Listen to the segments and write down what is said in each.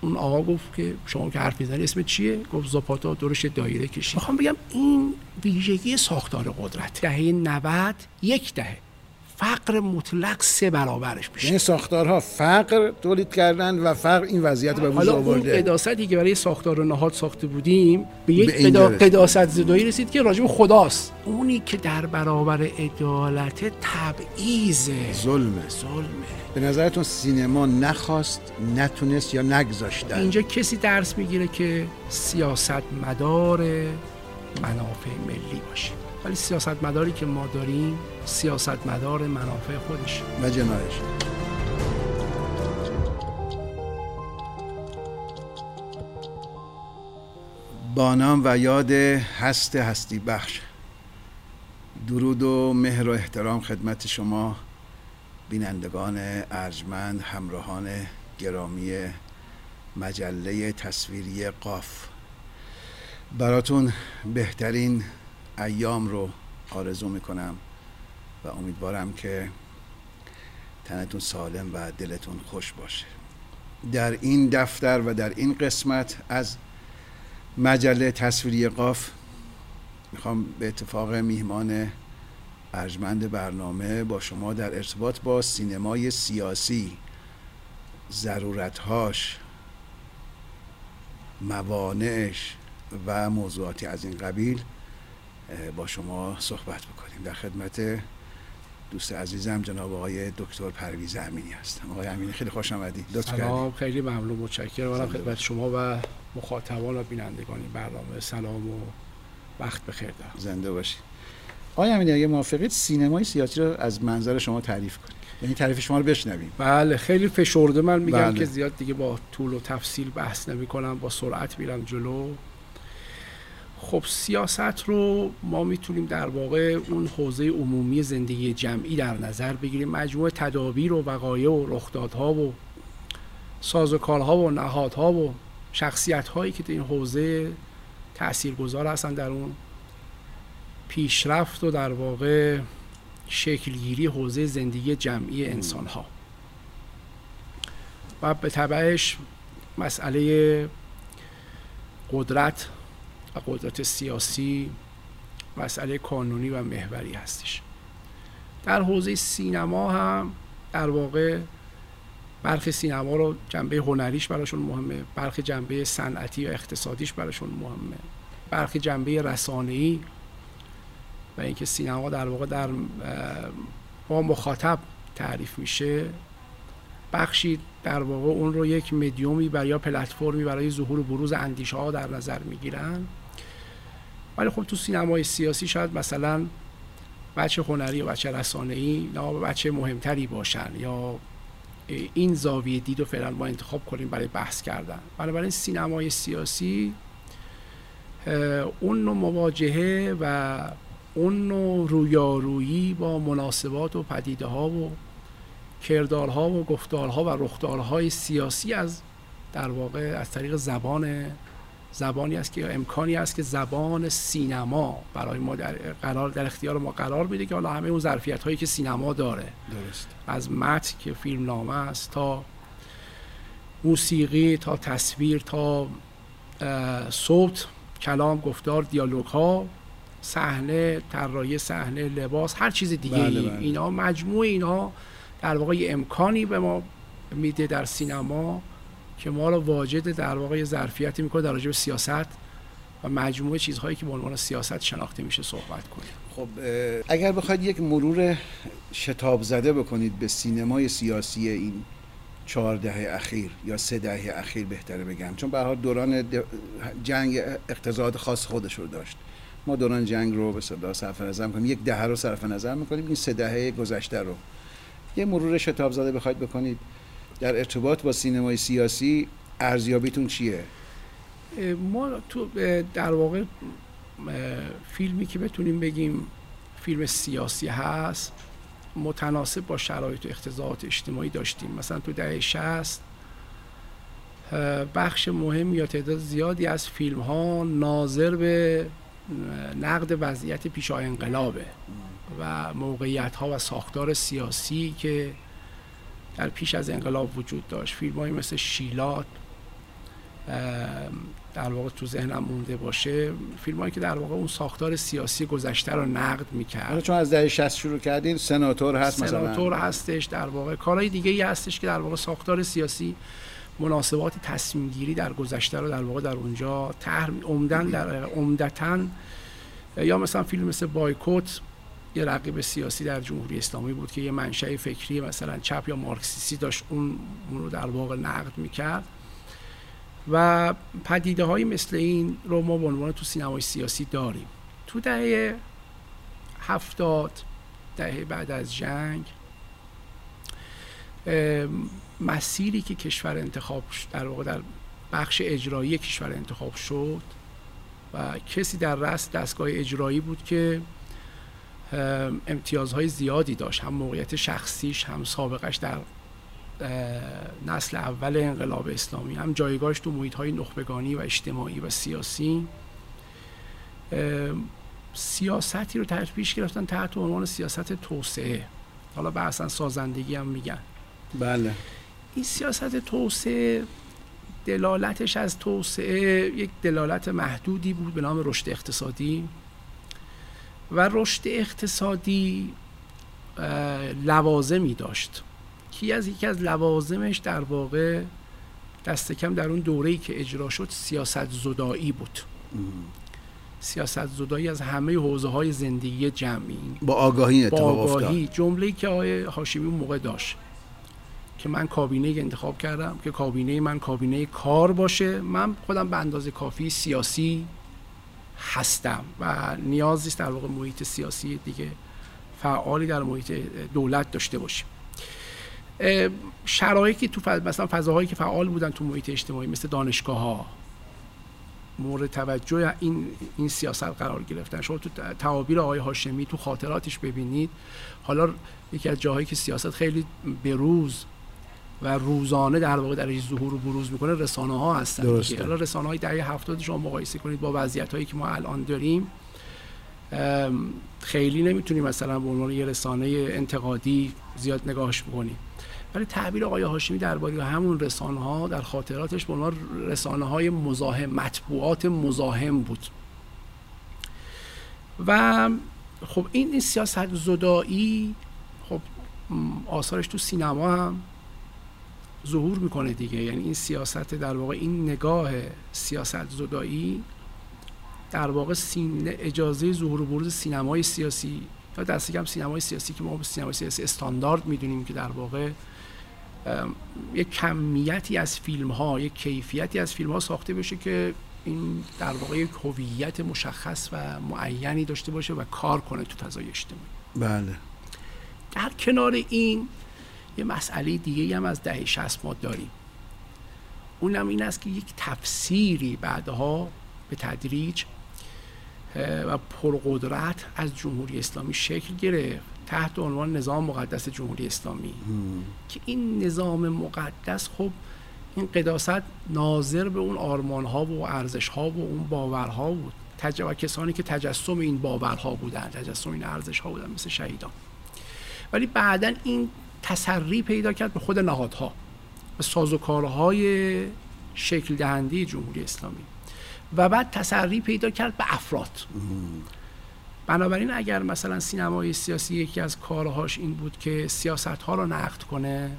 اون آقا گفت که شما که حرف می‌زنی اسم چیه؟ گفت زاپاتا دورش دایره کشید. می‌خوام بگم این ویژگی ساختار قدرت. دهه 90 یک دهه. فقر مطلق سه برابرش میشه. یعنی ساختارها فقر تولید کردن و فقر این وضعیت به وجود حالا اون آورده. قداستی که برای ساختار نهاد ساخته بودیم به یک قدا... قداست زدایی رسید که راجب خداست. اونی که در برابر عدالت تبعیضه ظلمه ظلمه به نظرتون سینما نخواست نتونست یا نگذاشتن؟ اینجا کسی درس می‌گیره که سیاست مدار منافع ملی باشه. ولی سیاست مداری که ما داریم سیاست مدار منافع خودش. و جنایش. با نام و یاد هست هستی بخش. درود و مهر و احترام خدمت شما بینندگان ارجمند همراهان گرامی مجله تصویری قاف. براتون بهترین ایام رو آرزو می‌کنم و امیدوارم که تنتون سالم و دلتون خوش باشه. در این دفتر و در این قسمت از مجله تصویری قاف می‌خوام به اتفاق میهمان ارجمند برنامه با شما در ارتباط با سینمای سیاسی ضرورتهاش موانعش و موضوعاتی از این قبیل با شما صحبت بکنیم. در خدمت دوست عزیزم جناب آقای دکتر پرویز امینی هستم. آقای امینی خیلی خوش آمدید لطف کردید سلام خیلی ممنون متشکرم. سلام. خدمت شما و مخاطبان و بینندگان این برنامه. سلام و وقت بخیر دارم. زنده باشید آقای امینی اگه موافقید سینمای سیاسی رو از منظر شما تعریف کنید. یعنی تعریف شما رو بشنویم. بله خیلی فشرده. من میگم بله. که زیاد دیگه با طول و تفصیل بحث نمی کنم با سرعت میرم جلو. خب سیاست رو ما می‌تونیم در واقع اون حوزه عمومی زندگی جمعی در نظر بگیریم. مجموعه تدابیر و وقایع و رخدادها و سازوکارها و نهادها و شخصیت هایی که در این حوزه تاثیرگذار هستن در اون پیشرفت و در واقع شکلگیری حوزه زندگی جمعی انسان ها و به تبعش مسئله قدرت و قدرت سیاسی مسئله کانونی و محوری هستش. در حوزه سینما هم در واقع برخی سینما رو جنبه هنریش براشون مهمه برخی جنبه صنعتی و اقتصادیش براشون مهمه برخی جنبه رسانه‌ای و اینکه سینما در واقع در با مخاطب تعریف میشه. بخشی در واقع اون رو یک مدیومی برای یا پلتفرمی برای ظهور و بروز اندیشه ها در نظر می‌گیرن. ولی خب تو سینمای سیاسی شاید مثلا بچه هنری و بچه رسانه‌ای اینا بچه مهمتری باشن یا این زاویه دید رو فعلا ما انتخاب کنیم برای بحث کردن. بنابراین سینمای سیاسی اون نوع مواجهه و اون نوع رویارویی با مناسبات و پدیده ها و کردارها و گفتارها و رخدارهای سیاسی از در واقع از طریق زبان زبانی است که امکانی است که زبان سینما برای ما در قرار در اختیار ما قرار میده که حالا همه اون ظرفیت هایی که سینما داره. درست. از متن که فیلم نامه است تا موسیقی تا تصویر تا صوت کلام گفتار دیالوگ ها صحنه طراحی صحنه لباس هر چیز دیگه بله، بله. اینا مجموع اینا در واقع امکانی به ما میده در سینما. که ما رو واجد در واقع یه ظرفیتی می‌کنه در به سیاست و مجموعه چیزهایی که به عنوان سیاست شناخته میشه صحبت کنیم. خب اگر بخواید یک مرور شتاب زده بکنید به سینمای سیاسی این چهار دهه اخیر یا سه دهه اخیر بهتره بگم. چون به دوران جنگ اقتضاعات خاص خودش رو داشت. ما دوران جنگ رو به صدا صرف نظر می‌کنیم. یک دهه رو صرف نظر می‌کنیم. این سه دهه گذشته رو. یه مرور شتاب زده بخواید بکنید. در ارتباط با سینمای سیاسی ارزیابیتون چیه؟ ما تو در واقع فیلمی که بتونیم بگیم فیلم سیاسی هست متناسب با شرایط و اقتضاعات اجتماعی داشتیم. مثلا تو دهه 60 اه، بخش مهم یا تعداد زیادی از فیلم ها ناظر به نقد وضعیت پیش انقلابه و موقعیت ها و ساختار سیاسی که در پیش از انقلاب وجود داشت. فیلم مثل شیلات در واقع تو ذهنم مونده باشه. فیلم هایی که در واقع اون ساختار سیاسی گذشته رو نقد می‌کرد. چون از دهه 60 شروع کردین سناتور هست مثلا. سناتور هستش در واقع. کارهای دیگه ای هستش که در واقع ساختار سیاسی مناسبات تصمیم گیری در گذشته رو در واقع در اونجا طرح عمدن در عمدتا یا مثلا فیلم مثل بایکوت یه رقیب سیاسی در جمهوری اسلامی بود که یه منشأ فکری مثلا چپ یا مارکسیستی داشت اون رو در واقع نقد می‌کرد. و پدیده های مثل این رو ما به عنوان تو سینمای سیاسی داریم. تو دهه هفتاد دهه بعد از جنگ مسیری که کشور انتخاب در واقع در بخش اجرایی کشور انتخاب شد و کسی در رأس دستگاه اجرایی بود که امتیازهای زیادی داشت. هم موقعیت شخصیش هم سابقش در نسل اول انقلاب اسلامی هم جایگاهش تو محیط های نخبگانی و اجتماعی و سیاسی. سیاستی رو تحت پیش گرفتن تحت عنوان سیاست توسعه. حالا بحثا سازندگی هم میگن. بله. این سیاست توسعه دلالتش از توسعه یک دلالت محدودی بود به نام رشد اقتصادی. و رشد اقتصادی لوازمی داشت. کی از یکی از لوازمش در واقع دست کم در اون دوره‌ای که اجرا شد سیاست زدایی بود. سیاست زدایی از همه حوزه های زندگی جمعی. با آگاهی اتفاق با آگاهی. جمله که آقای هاشمی اون موقع داشت که من کابینه انتخاب کردم که کابینه من کابینه کار باشه. من خودم به اندازه کافی سیاسی هستم و نیاز نیست در واقع محیط سیاسی دیگه فعالی در محیط دولت داشته باشیم. شرایطی تو مثلا فضاهایی که فعال بودن تو محیط اجتماعی مثل دانشگاه ها مورد توجه این این سیاست قرار گرفتن. شما تو تعابیر آقای هاشمی تو خاطراتش ببینید. حالا یکی از جاهایی که سیاست خیلی بروز و روزانه در واقع در ظهور و بروز می‌کنه رسانه ها هستن حالا رسانه های دهه 70 شما مقایسه کنید با وضعیت هایی که ما الان داریم خیلی نمی‌تونیم مثلا به عنوان یه رسانه انتقادی زیاد نگاهش بکنیم. ولی تعبیر آقای هاشمی درباره همون رسانه ها در خاطراتش به عنوان رسانه های مزاحم مطبوعات مزاحم بود. و خب این, این سیاست زدایی خب آثارش تو سینما هم ظهور می‌کنه دیگه. یعنی این سیاست در واقع این نگاه سیاست زدایی در واقع سین اجازه ظهور و بروز سینمای سیاسی یا دست کم سینمای سیاسی که ما به سینمای سیاسی استاندارد می‌دونیم که در واقع یک کمیتی از فیلم ها یک کیفیتی از فیلم ها ساخته بشه که این در واقع یک هویت مشخص و معینی داشته باشه و کار کنه تو فضای اجتماعی بله. در کنار این یه مسئله دیگه هم از دهه 60 ما داریم. اونم این است که یک تفسیری بعدها به تدریج و پرقدرت از جمهوری اسلامی شکل گرفت تحت عنوان نظام مقدس جمهوری اسلامی. که این نظام مقدس خب این قداست ناظر به اون آرمان ها و ارزش ها و اون باورها بود. و کسانی که تجسم این باورها بودن تجسم این ارزش ها بودن مثل شهیدان. ولی بعدا این تسری پیدا کرد به خود نهادها به سازوکارهای شکل دهنده جمهوری اسلامی. و بعد تسری پیدا کرد به افراد. بنابراین اگر مثلا سینمای سیاسی یکی از کارهاش این بود که سیاست ها رو نقد کنه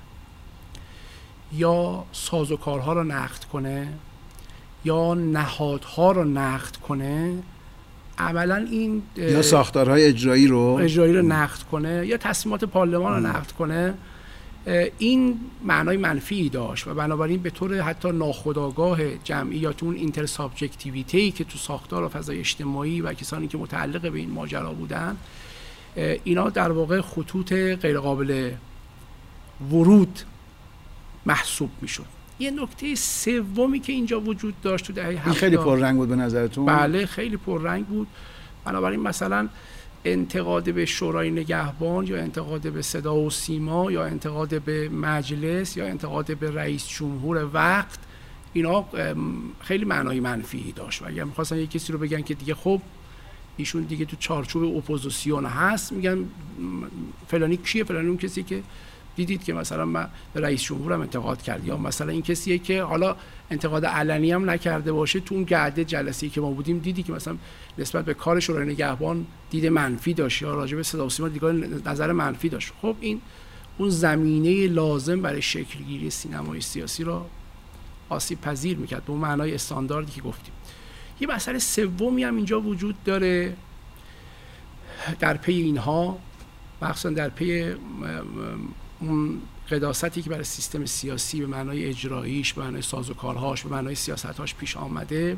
یا سازوکارها رو نقد کنه یا نهادها رو نقد کنه عملا این یا ساختارهای اجرایی رو؟ اجرایی رو نقد کنه یا تصمیمات پارلمان رو نقد کنه. این معنای منفی داشت و بنابراین به طور حتی ناخودآگاه جمعیت اون intersubjectivity که تو ساختار و فضای اجتماعی و کسانی که متعلق به این ماجرا بودن اینا در واقع خطوط غیرقابل ورود محسوب می‌شد. یه نکته سومی که اینجا وجود داشت تو دهه این خیلی پررنگ بود به نظرتون؟ بله خیلی پررنگ بود. بنابراین مثلا انتقاد به شورای نگهبان یا انتقاد به صدا و سیما یا انتقاد به مجلس یا انتقاد به رئیس جمهور وقت اینا خیلی معنای منفی داشت. و اگر می‌خواستن یه کسی رو بگن که دیگه خب ایشون دیگه تو چارچوب اپوزیسیون هست میگن فلانی کیه؟ فلانی اون کسی که دیدید که مثلا من به رئیس جمهورم انتقاد کرد یا مثلا این کسیه که حالا انتقاد علنی هم نکرده باشه تو اون گرده جلسه‌ای که ما بودیم دیدی که مثلا نسبت به کار شورای نگهبان دید منفی داشت یا راجع به صدا و سیما دیدگاه نظر منفی داشت. خب این اون زمینه لازم برای شکلگیری سینمای سیاسی را آسیب پذیر می‌کرد به اون معنای استانداردی که گفتیم. یه مسئله سومی هم اینجا وجود داره. در پی اینها مخصوصا در پی اون قداستی که برای سیستم سیاسی به معنای اجراییش به معنای سازوکارهاش به معنای سیاستهاش پیش آمده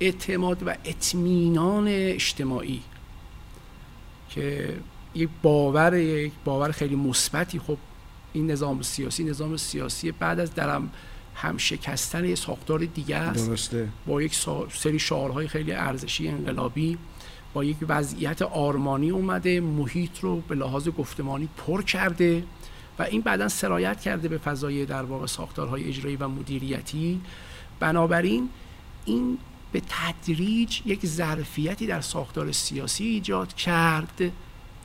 اعتماد و اطمینان اجتماعی که یک باور یک باور خیلی مثبتی. خب این نظام سیاسی نظام سیاسی بعد از درم هم شکستن یه ساختار دیگه است. درسته. با یک سری شعارهای خیلی ارزشی انقلابی با یک وضعیت آرمانی اومده محیط رو به لحاظ گفتمانی پر کرده. و این بعدا سرایت کرده به فضای در واقع ساختارهای اجرایی و مدیریتی. بنابراین این به تدریج یک ظرفیتی در ساختار سیاسی ایجاد کرد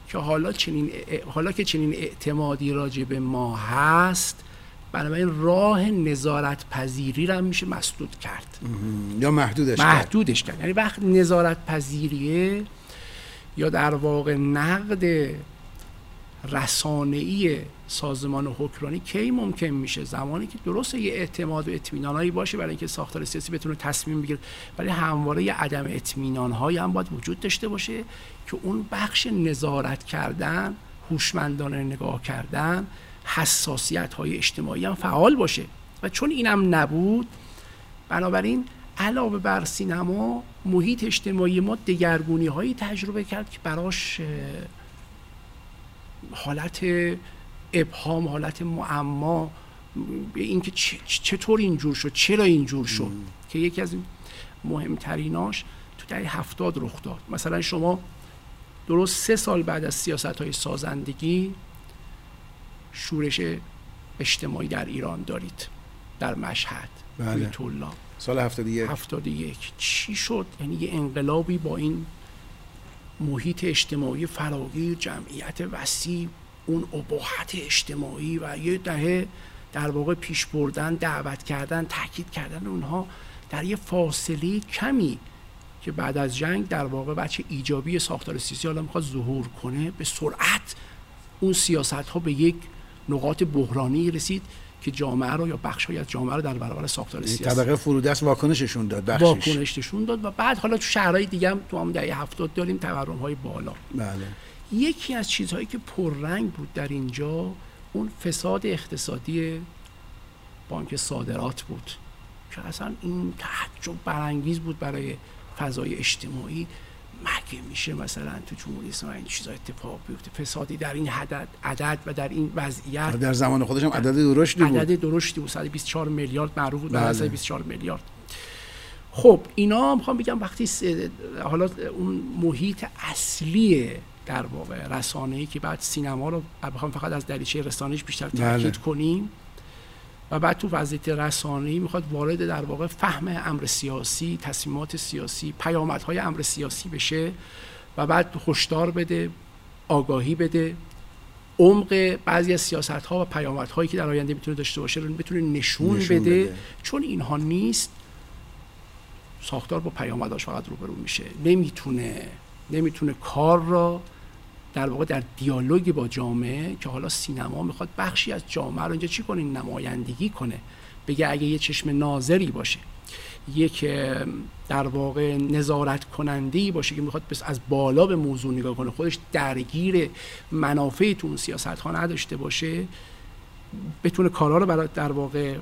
که حالا چنین حالا که چنین اعتمادی راجع به ما هست بنابراین راه نظارت پذیری را میشه مسدود کرد. یا محدودش کرد. محدودش کرد. یعنی وقت نظارت پذیریه یا در واقع نقد رسانه‌ای سازمان حکمرانی کی ممکن میشه؟ زمانی که درست یه اعتماد و اطمینانایی باشه برای اینکه ساختار سیاسی بتونه تصمیم بگیره ولی همواره یه عدم اطمینانهایی هم باید وجود داشته باشه که اون بخش نظارت کردن هوشمندانه نگاه کردن حساسیت های اجتماعی هم فعال باشه. و چون اینم نبود بنابراین علاوه بر سینما محیط اجتماعی ما دگرگونی هایی تجربه کرد که براش حالت ابهام حالت معما اینکه چطور اینجور شد؟ چرا اینجور شد؟ که یکی از مهمتریناش تو دهه هفتاد رخ داد. مثلا شما درست سه سال بعد از سیاست های سازندگی شورش اجتماعی در ایران دارید در مشهد بله. طلا سال 71 71 چی شد؟ یعنی یه انقلابی با این محیط اجتماعی فراگیر جمعیت وسیع اون ابهت اجتماعی و یه دهه در واقع پیش بردن دعوت کردن تاکید کردن اونها در یه فاصله کمی که بعد از جنگ در واقع بچه ایجابی ساختار سیاسی حالا می‌خواد ظهور کنه به سرعت اون سیاست ها به یک نقاط بحرانی رسید. که جامعه رو یا بخش از جامعه رو در برابر ساختار یعنی سیاسی. طبقه فرودست واکنششون داد بخشش. واکنش نشون داد و بعد حالا تو شهرهای دیگه هم تو هم دهه هفتاد داریم تورم های بالا. بله. یکی از چیزهایی که پررنگ بود در اینجا اون فساد اقتصادی بانک صادرات بود. که اصلا این تعجب برانگیز بود برای فضای اجتماعی. مگه میشه مثلا تو جمهوری اسلامی این چیزا اتفاق بیفته. فسادی در این عدد عدد و در این وضعیت. در زمان خودش هم عدد درشتی بود. عدد درشتی بود. 124 میلیارد معروف بود. بله. 124 میلیارد. خب اینا می‌خوام بگم وقتی حالا اون محیط اصلی در واقع رسانه‌ای که بعد سینما رو بخوام فقط از دریچه رسانه‌ایش بیشتر تاکید بله. کنیم و بعد تو وضعیت رسانه‌ای می‌خواد وارد در واقع فهم امر سیاسی تصمیمات سیاسی پیامدهای امر سیاسی بشه و بعد هشدار بده آگاهی بده عمق بعضی از سیاست ها و پیامدهایی که در آینده می‌تونه داشته باشه رو بتونه نشون, نشون بده. بده. چون اینها نیست ساختار با پیامدهاش فقط روبرو میشه نمی‌تونه نمی‌تونه کار را در واقع در دیالوگ با جامعه که حالا سینما می‌خواد بخشی از جامعه رو اینجا چی کنه؟ نمایندگی کنه. بگه اگه یه چشم ناظری باشه یک در واقع نظارت کننده باشه که می‌خواد بس از بالا به موضوع نگاه کنه خودش درگیر منافع تو اون سیاست ها نداشته باشه بتونه کارها رو برای در واقع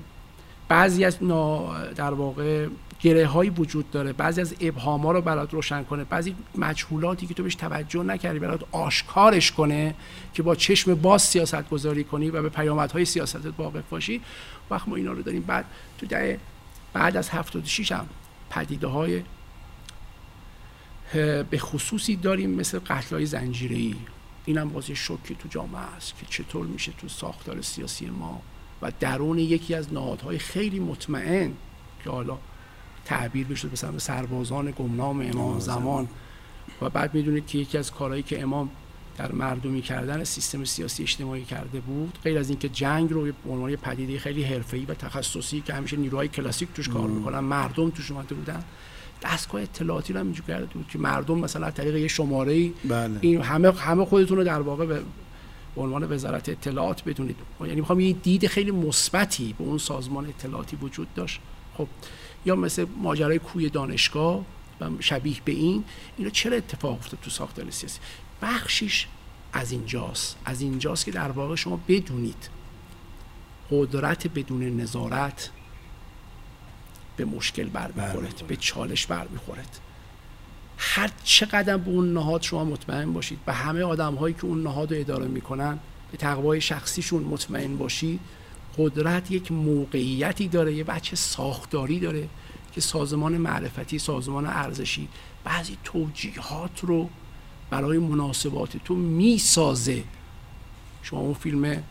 بعضی از نا در واقع گره هایی وجود داره. بعضی از ابهام ها رو برات روشن کنه. بعضی مجهولاتی که تو بهش توجه نکردی برات آشکارش کنه که با چشم باز سیاست گذاری کنی و به پیامدهای سیاستت واقف باشی. وقت ما اینا رو داریم. بعد تو دهه بعد از 76 هم پدیده های به خصوصی داریم مثل قتل های زنجیری این هم باز یه شوکی تو جامعه است که چطور میشه تو ساختار سیاسی ما و درون یکی از نهادهای خیلی مطمئن که حالا تعبیر بشه مثلا به سربازان گمنام امام زمان. و بعد می‌دونید که یکی از کارهایی که امام در مردمی کردن سیستم سیاسی اجتماعی کرده بود غیر از اینکه جنگ رو به عنوان پدیده خیلی حرفه‌ای و تخصصی که همیشه نیروهای کلاسیک توش کار می‌کنن مردم توش اومده بودن دستگاه اطلاعاتی رو اینجوری کرده بود که مردم مثلا از طریق یه شماره بله. این همه همه خودتون رو در واقع به عنوان وزارت اطلاعات بدونید. یعنی می‌خوام یه دید خیلی مثبتی به اون سازمان اطلاعاتی وجود داشت. خب یا مثل ماجرای کوی دانشگاه و شبیه به این اینا چرا اتفاق افتاد تو ساختار سیاسی؟ بخشیش از اینجاست. از اینجاست که در واقع شما بدونید قدرت بدون نظارت به مشکل برمیخورد به چالش برمیخورد. هر چقدر به اون نهاد شما مطمئن باشید به همه آدم هایی که اون نهاد رو اداره می‌کنن به تقوای شخصیشون مطمئن باشید قدرت یک موقعیتی داره یه بچه ساختاری داره که سازمان معرفتی سازمان ارزشی بعضی توجیهات رو برای مناسبات تو می‌سازه. شما اون فیلم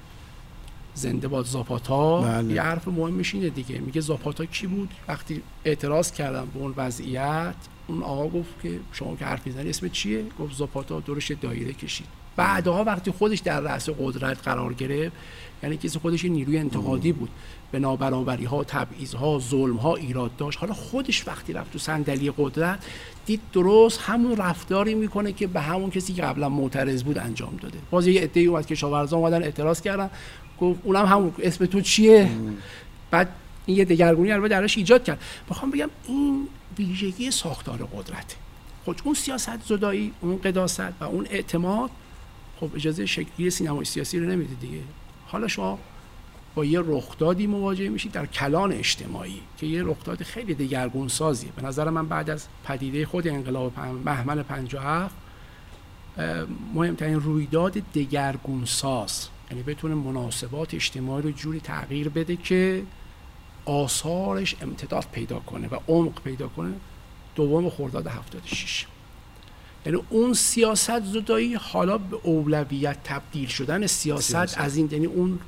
زنده باد زاپاتا بله. یه حرف مهمش اینه دیگه. میگه زاپاتا کی بود؟ وقتی اعتراض کردم به اون وضعیت اون آقا گفت که شما که حرف می‌زنی اسم چیه؟ گفت زاپاتا دورش دایره کشید. بعدها وقتی خودش در رأس قدرت قرار گرفت یعنی کسی خودش نیروی انتقادی بود. به نابرابری ها تبعیض ها ظلم ها ایراد داشت. حالا خودش وقتی رفت تو صندلی قدرت دید درست همون رفتاری می‌کنه که به همون کسی که قبلا معترض بود انجام داده. باز یه عده‌ای اومد که کشاورزا اومدن اعتراض کردن. گفت اونم همون اسم تو چیه؟ بعد این یه دگرگونی البته درش ایجاد کرد. می‌خوام بگم این ویژگی ساختار قدرته. خب اون سیاست زدایی اون قداست و اون اعتماد خب اجازه شکلی سینمای سیاسی رو نمیده دیگه. حالا شما با یه رخدادی مواجه میشید در کلان اجتماعی که یه رخداد خیلی دگرگون سازیه به نظر من بعد از پدیده خود انقلاب بهمن 57 مهمترین رویداد دگرگون ساز یعنی بتونه مناسبات اجتماعی رو جوری تغییر بده که آثارش امتداد پیدا کنه و عمق پیدا کنه. دوم خرداد 76 یعنی اون سیاست زدایی حالا به اولویت تبدیل شدن سیاست, سیاست. از این یعنی اون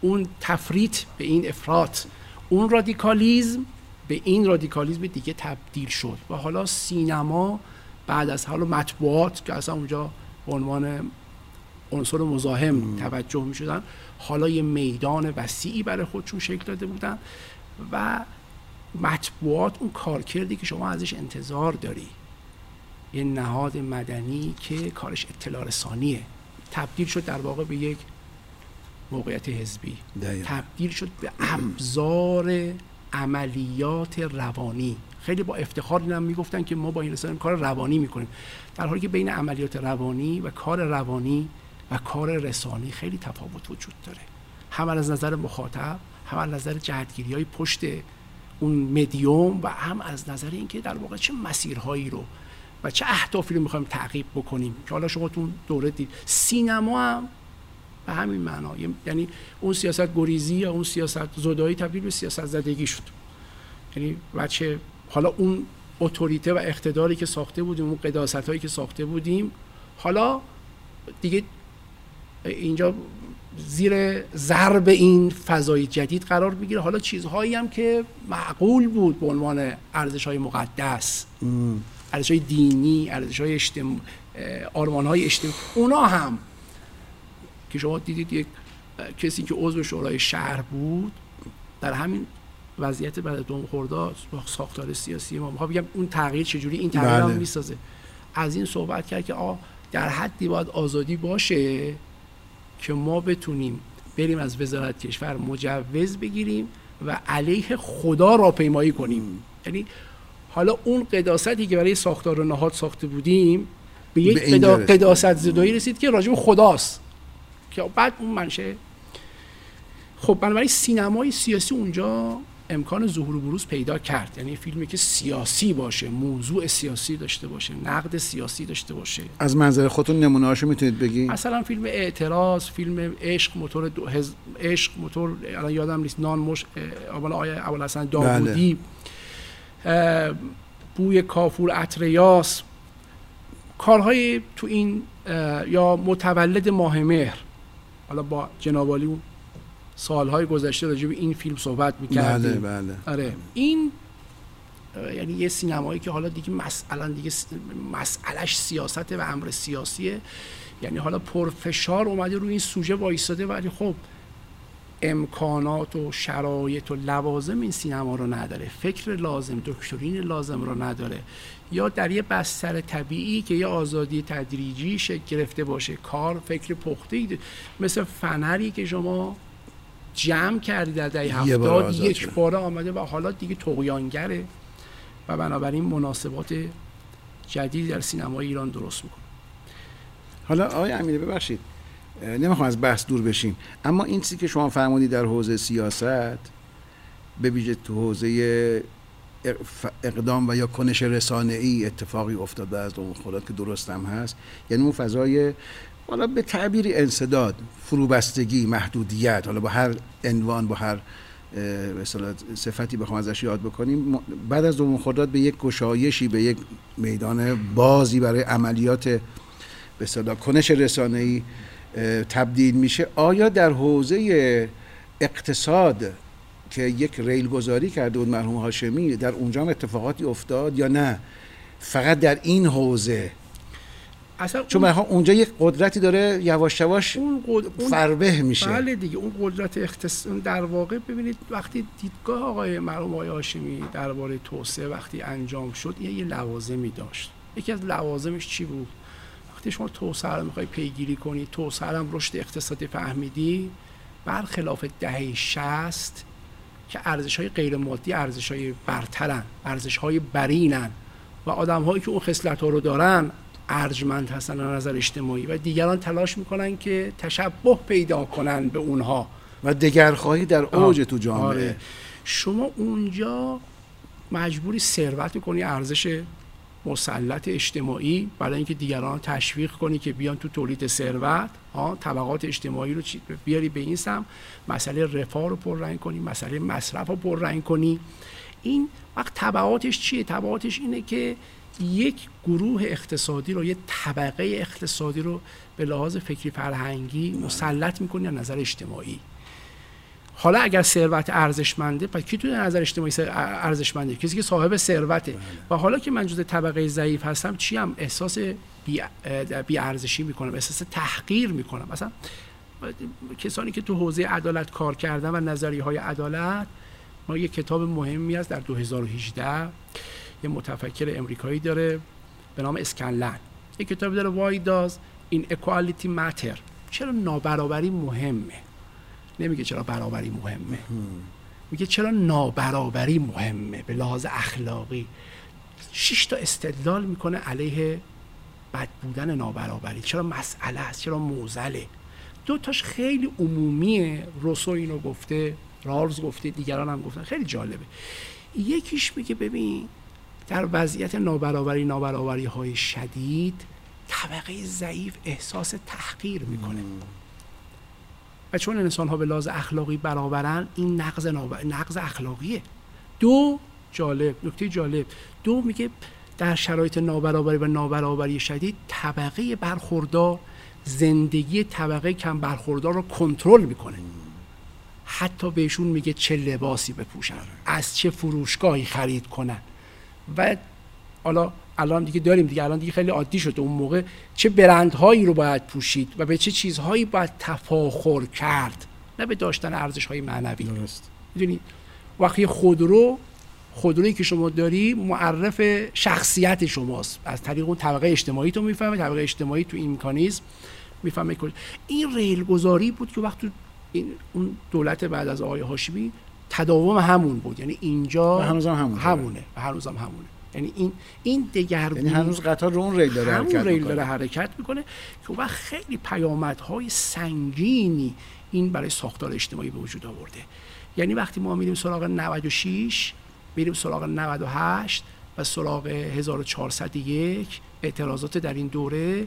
اون تفریط به این افراط اون رادیکالیزم به این رادیکالیزم دیگه تبدیل شد و حالا سینما بعد از حالا مطبوعات که اصلا اونجا به عنوان عنصر مزاحم توجه می شدن حالا یه میدان وسیعی برای خودشون شکل داده بودن و مطبوعات اون کارکردی که شما ازش انتظار داری یه نهاد مدنی که کارش اطلاع رسانیه. تبدیل شد در واقع به یک موقعیت حزبی. تبدیل شد به ابزار عملیات روانی. خیلی با افتخار اینم می‌گفتن که ما با این رسانه کار روانی می‌کنیم. در حالی که بین عملیات روانی و کار روانی و کار رسانی خیلی تفاوت وجود داره. هم از نظر مخاطب هم از نظر جهتگیری های پشت اون مدیوم و هم از نظر اینکه در واقع چه مسیرهایی رو و چه اهدافی رو می‌خوایم تعقیب بکنیم. که حالا شما تو دوره دید. سینما هم به همین معنا. یعنی اون سیاست گریزی یا اون سیاست زدایی تبدیل به سیاست زدگی شد. یعنی بچه حالا اون اتوریته و اقتداری که ساخته بودیم اون قداست هایی که ساخته بودیم حالا دیگه اینجا زیر ضرب این فضای جدید قرار بگیره حالا چیزهایی هم که معقول بود به عنوان ارزش های مقدس ارزش های دینی ارزش های اجتماع آرمان های اجتماع اونا هم که شما دیدید یک کسی که عضو شورای شهر بود در همین وضعیت بعد دوم خرداد با ساختار سیاسی ما می‌خوام بگم اون تغییر چجوری این تغییر هم بله. می‌سازه از این صحبت کرد که آ در حدی باید آزادی باشه که ما بتونیم بریم از وزارت کشور مجوز بگیریم و علیه خدا را پیمایی کنیم یعنی حالا اون قداستی که برای ساختار نهاد ساخته بودیم به یک قداست زدایی رسید که راجب خداست. که بعد اون منشه. خب بنابراین سینمای سیاسی اونجا امکان ظهور و بروز پیدا کرد. یعنی فیلمی که سیاسی باشه موضوع سیاسی داشته باشه نقد سیاسی داشته باشه. از منظر خودتون نمونه‌هاشو می‌تونید بگید مثلا فیلم اعتراض فیلم عشق موتور عشق موتور الان یادم نیست نان مش اول آیه اول اصلا داوودی. بله. بوی کافور اتریاس کارهای تو این یا متولد ماه مهر. حالا با جنابالی اون سالهای گذشته راجع به این فیلم صحبت می‌کردیم. بله بله. آره. این یعنی یه سینمایی که حالا دیگه مثلا دیگه مسئلهش سیاست و امر سیاسیه. یعنی حالا پرفشار اومده روی این سوژه وایستاده ولی خب امکانات و شرایط و لوازم این سینما رو نداره. فکر لازم دکترین لازم رو نداره. یا در یه بستر طبیعی که یه آزادی تدریجی شکل گرفته باشه کار فکر پخته مثل فنری که شما جمع کردی در دهه هفتاد یک باره آمده و حالا دیگه تقیانگره و بنابراین مناسبات جدید در سینمای ایران درست می‌کنه. حالا آقای امیره ببخشید. نمی‌خوام از بحث دور بشیم. اما این چیزی که شما فرمودی در حوزه سیاست به ویژه تو حوزه اقدام و یا کنش رسانه ای اتفاقی افتاده از اون خودت که درست هم هست. یعنی اون فضای حالا به تعبیری انصداد فروبستگی محدودیت حالا با هر عنوان با هر مثلا صفتی بخوام ازش یاد بکنیم بعد از دوم خرداد به یک گشایشی به یک میدان بازی برای عملیات به کنش ای تبدیل میشه آیا در حوزه اقتصاد که یک ریل گذاری کرده بود مرحوم هاشمی در اونجا هم اتفاقاتی افتاد یا نه؟ فقط در این حوزه؟ اصلا چون اون... اونجا یک قدرتی داره یواش یواش اون قد... فربه میشه. بله دیگه اون قدرت اختص... در واقع ببینید وقتی دیدگاه آقای مرحوم آقای هاشمی درباره توسعه وقتی انجام شد یه, یه لوازمی داشت. یکی از لوازمش چی بود؟ وقتی شما توسعه رو می‌خوای پیگیری کنی توسعه هم رشد اقتصادی فهمیدی برخلاف دهه 60 که ارزش های غیر مادی ارزش های برترن ارزش های برینن و آدم هایی که اون خصلت ها رو دارن ارجمند هستن از نظر اجتماعی و دیگران تلاش می‌کنن که تشبه پیدا کنن به اونها و دگرخواهی در اوج تو جامعه آره. شما اونجا مجبوری ثروت کنی ارزش مسلط اجتماعی برای اینکه دیگران تشویق کنی که بیان تو تولید ثروت ها طبقات اجتماعی رو بیاری به این سم مسئله رفاه رو پررنگ کنی مسئله مصرف رو پررنگ کنی. این وقت تبعاتش چیه؟ تبعاتش اینه که یک گروه اقتصادی رو یک طبقه اقتصادی رو به لحاظ فکری فرهنگی مسلط می‌کنی از نظر اجتماعی. حالا اگر ثروت ارزشمنده پس کی تو نظر اجتماعی ارزشمنده؟ کسی که صاحب ثروته. بله. و حالا که من جزء طبقه ضعیف هستم چی هم احساس بی, ارزشی می‌کنم احساس تحقیر می‌کنم. مثلا کسانی که تو حوزه عدالت کار کردن و نظریه های عدالت ما یه کتاب مهمی است در 2018 یه متفکر امریکایی داره به نام اسکنلن. یه کتاب داره Why does inequality matter? چرا نابرابری مهمه؟ نمیگه چرا برابری مهمه. میگه چرا نابرابری مهمه به لحاظ اخلاقی. شش تا استدلال می‌کنه علیه بد بودن نابرابری. چرا مسئله است؟ چرا موزله؟ دو تاش خیلی عمومیه روسو اینو گفته رالز گفته دیگران هم گفتن. خیلی جالبه. یکیش میگه ببین در وضعیت نابرابری نابرابری های شدید طبقه ضعیف احساس تحقیر می‌کنه. و چون انسان ها به لحاظ اخلاقی برابرن این نقض, نقض اخلاقیه. دو جالب نکته جالب. دو میگه در شرایط نابرابری و نابرابری شدید طبقه برخوردار زندگی طبقه کم برخوردار رو کنترل می‌کنه. حتی بهشون میگه چه لباسی بپوشن از چه فروشگاهی خرید کنن. و حالا الان دیگه داریم دیگه الان دیگه خیلی عادی شده اون موقع. چه برندهایی رو باید پوشید و به چه چیزهایی باید تفاخر کرد؟ نه به داشتن ارزش های معنوی. درست. می‌دونی؟ وقتی خودرو خودرویی که شما داری معرف شخصیت شماست. از طریق اون طبقه اجتماعی تو می‌فهمه طبقه اجتماعی تو این میکانیزم می‌فهمه این ریل گذاری بود که وقتی این اون دولت بعد از آقای هاشمی تداوم همون بود. یعنی اینجا هنوز هم همونه. همونه و هنوز هم همونه. یعنی این این دگرگونی یعنی هنوز قطار رو اون ریل داره حرکت ریل داره حرکت می‌کنه که وقت خیلی پیامدهای سنگینی این برای ساختار اجتماعی به وجود آورده. یعنی وقتی ما میریم سراغ 96 میریم سراغ 98 و سراغ 1401 اعتراضات در این دوره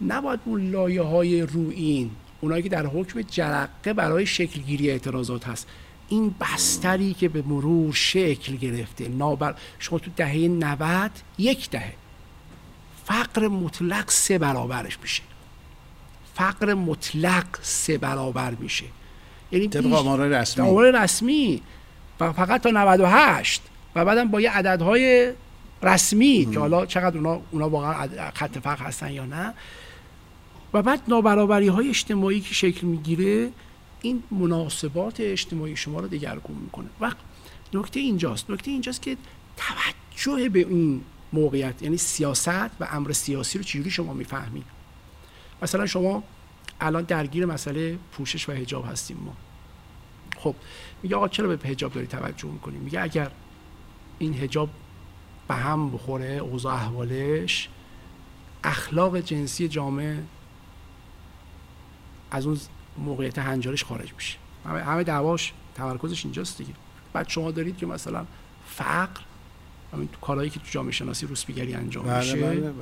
نباید اون لایه های روئین اونایی که در حکم جرقه برای شکلگیری اعتراضات هست این بستری که به مرور شکل گرفته نابر شما تو دهه 90 یک دهه فقر مطلق سه برابرش میشه. فقر مطلق سه برابر میشه. یعنی طبق آمار رسمی. آمار رسمی. و فقط تا 98 و بعدم با یه عددهای رسمی که حالا چقدر اونا, اونا واقعا خط فقر هستن یا نه. و بعد نابرابری های اجتماعی که شکل می‌گیره این مناسبات اجتماعی شما رو دگرگون می‌کنه. و نکته اینجاست. نکته اینجاست که توجه به این موقعیت یعنی سیاست و امر سیاسی رو چجوری شما می‌فهمید؟ مثلا شما الان درگیر مسئله پوشش و حجاب هستیم ما. خب میگه آقا چرا به حجاب داری توجه می‌کنیم میگه اگر این حجاب به هم بخوره اوضاع احوالش اخلاق جنسی جامعه از اون موقعیت هنجارش خارج میشه. همه, همه دعواش تمرکزش اینجاست دیگه. بعد شما دارید که مثلا فقر همین تو کارهایی که تو جامعه شناسی روسپیگری انجام بله میشه بله بله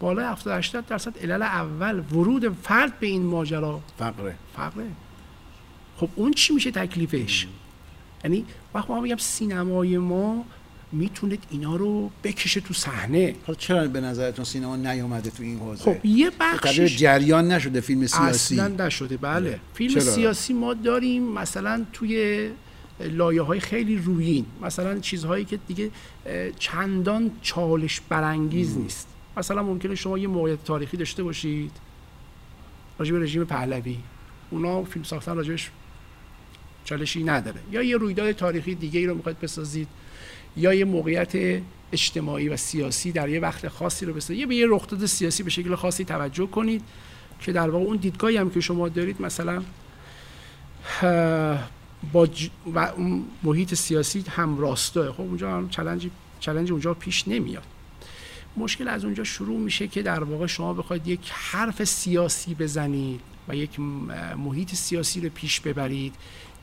بالای 70 80 درصد علل اول ورود فرد به این ماجرا فقره. فقره. خب اون چی میشه تکلیفش؟ یعنی وقتی ما میگم سینمای ما می‌تونه اینا رو بکشه تو صحنه. حالا چرا به نظرتون سینما نیومده تو این حوزه؟ خب یه بخشش جریان نشده فیلم سیاسی. اصلا نشده بله. فیلم چرا؟ سیاسی ما داریم مثلا توی لایه های خیلی رویین. مثلا چیزهایی که دیگه چندان چالش برانگیز نیست. مثلا ممکنه شما یه موقعیت تاریخی داشته باشید. راجع به رژیم پهلوی. اونا فیلم ساختن راجبش چالشی نداره. یا یه رویداد تاریخی دیگه ای رو می‌خواید بسازید. یا یه موقعیت اجتماعی و سیاسی در یه وقت خاصی رو بسازید. یا به یه رخداد سیاسی به شکل خاصی توجه کنید که در واقع اون دیدگاهی هم که شما دارید مثلا با ج- و اون محیط سیاسی هم راستاه. خب اونجا هم چلنج چلنج اونجا پیش نمیاد. مشکل از اونجا شروع میشه که در واقع شما بخواید یک حرف سیاسی بزنید و یک محیط سیاسی رو پیش ببرید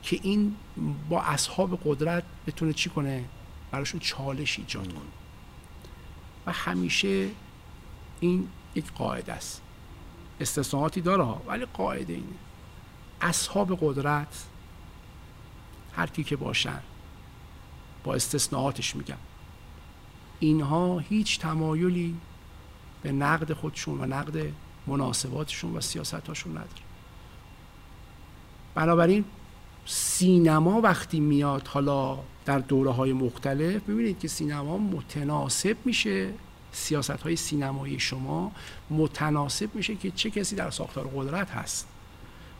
که این با اصحاب قدرت بتونه چی کنه؟ براشون چالش ایجاد کنه. و همیشه این یک قاعده است. استثناءاتی داره ولی قاعده اینه. اصحاب قدرت هر کی که باشن با استثناءاتش میگم اینها هیچ تمایلی به نقد خودشون و نقد مناسباتشون و سیاستاشون نداره. بنابراین سینما وقتی میاد حالا در دوره های مختلف ببینید که سینما متناسب میشه. سیاست های سینمایی شما متناسب میشه که چه کسی در ساختار قدرت هست.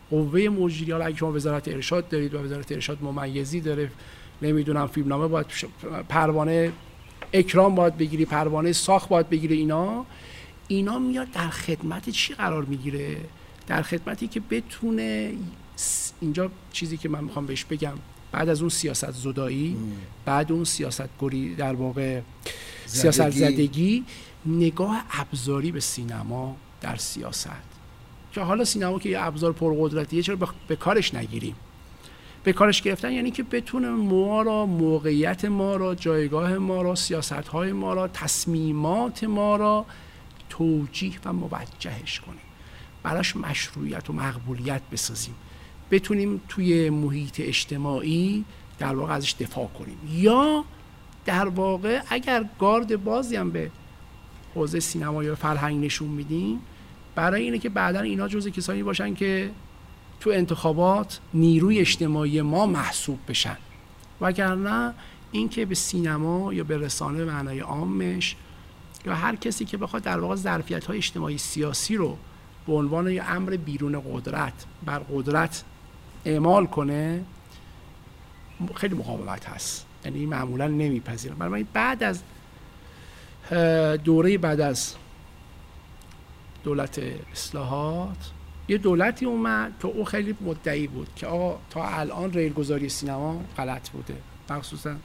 قوه مجری حالا اگه شما وزارت ارشاد دارید و وزارت ارشاد ممیزی داره نمی‌دونم فیلمنامه باید پروانه اکرام باید بگیری پروانه ساخت باید بگیری اینا. اینا میاد در خدمت چی قرار می‌گیره؟ در خدمتی که بتونه اینجا چیزی که من می‌خوام بهش بگم بعد از اون سیاست زدایی بعد اون سیاست گری در واقع سیاست زدگی نگاه ابزاری به سینما در سیاست. که حالا سینما که یه ابزار پرقدرتیه چرا به- به کارش نگیریم؟ به کارش گرفتن یعنی که بتونه ما را موقعیت ما را جایگاه ما را سیاست های ما را تصمیمات ما را توجیه و موجهش کنیم. براش مشروعیت و مقبولیت بسازیم. بتونیم توی محیط اجتماعی در واقع ازش دفاع کنیم. یا در واقع اگر گارد بازی هم به حوزه سینما یا فرهنگ نشون میدیم برای اینه که بعدا اینا جزء کسانی باشن که تو انتخابات نیروی اجتماعی ما محسوب بشن. وگرنه اینکه به سینما یا به رسانه معنای عامش یا هر کسی که بخواد در واقع ظرفیت های اجتماعی سیاسی رو به عنوان یه امر بیرون قدرت بر قدرت اعمال کنه خیلی مقاومت هست. یعنی معمولا نمیپذیرن برای بعد از دوره بعد از دولت اصلاحات یه دولتی اومد که او خیلی مدعی بود که آقا تا الان ریلگذاری سینما غلط بوده. مخصوصا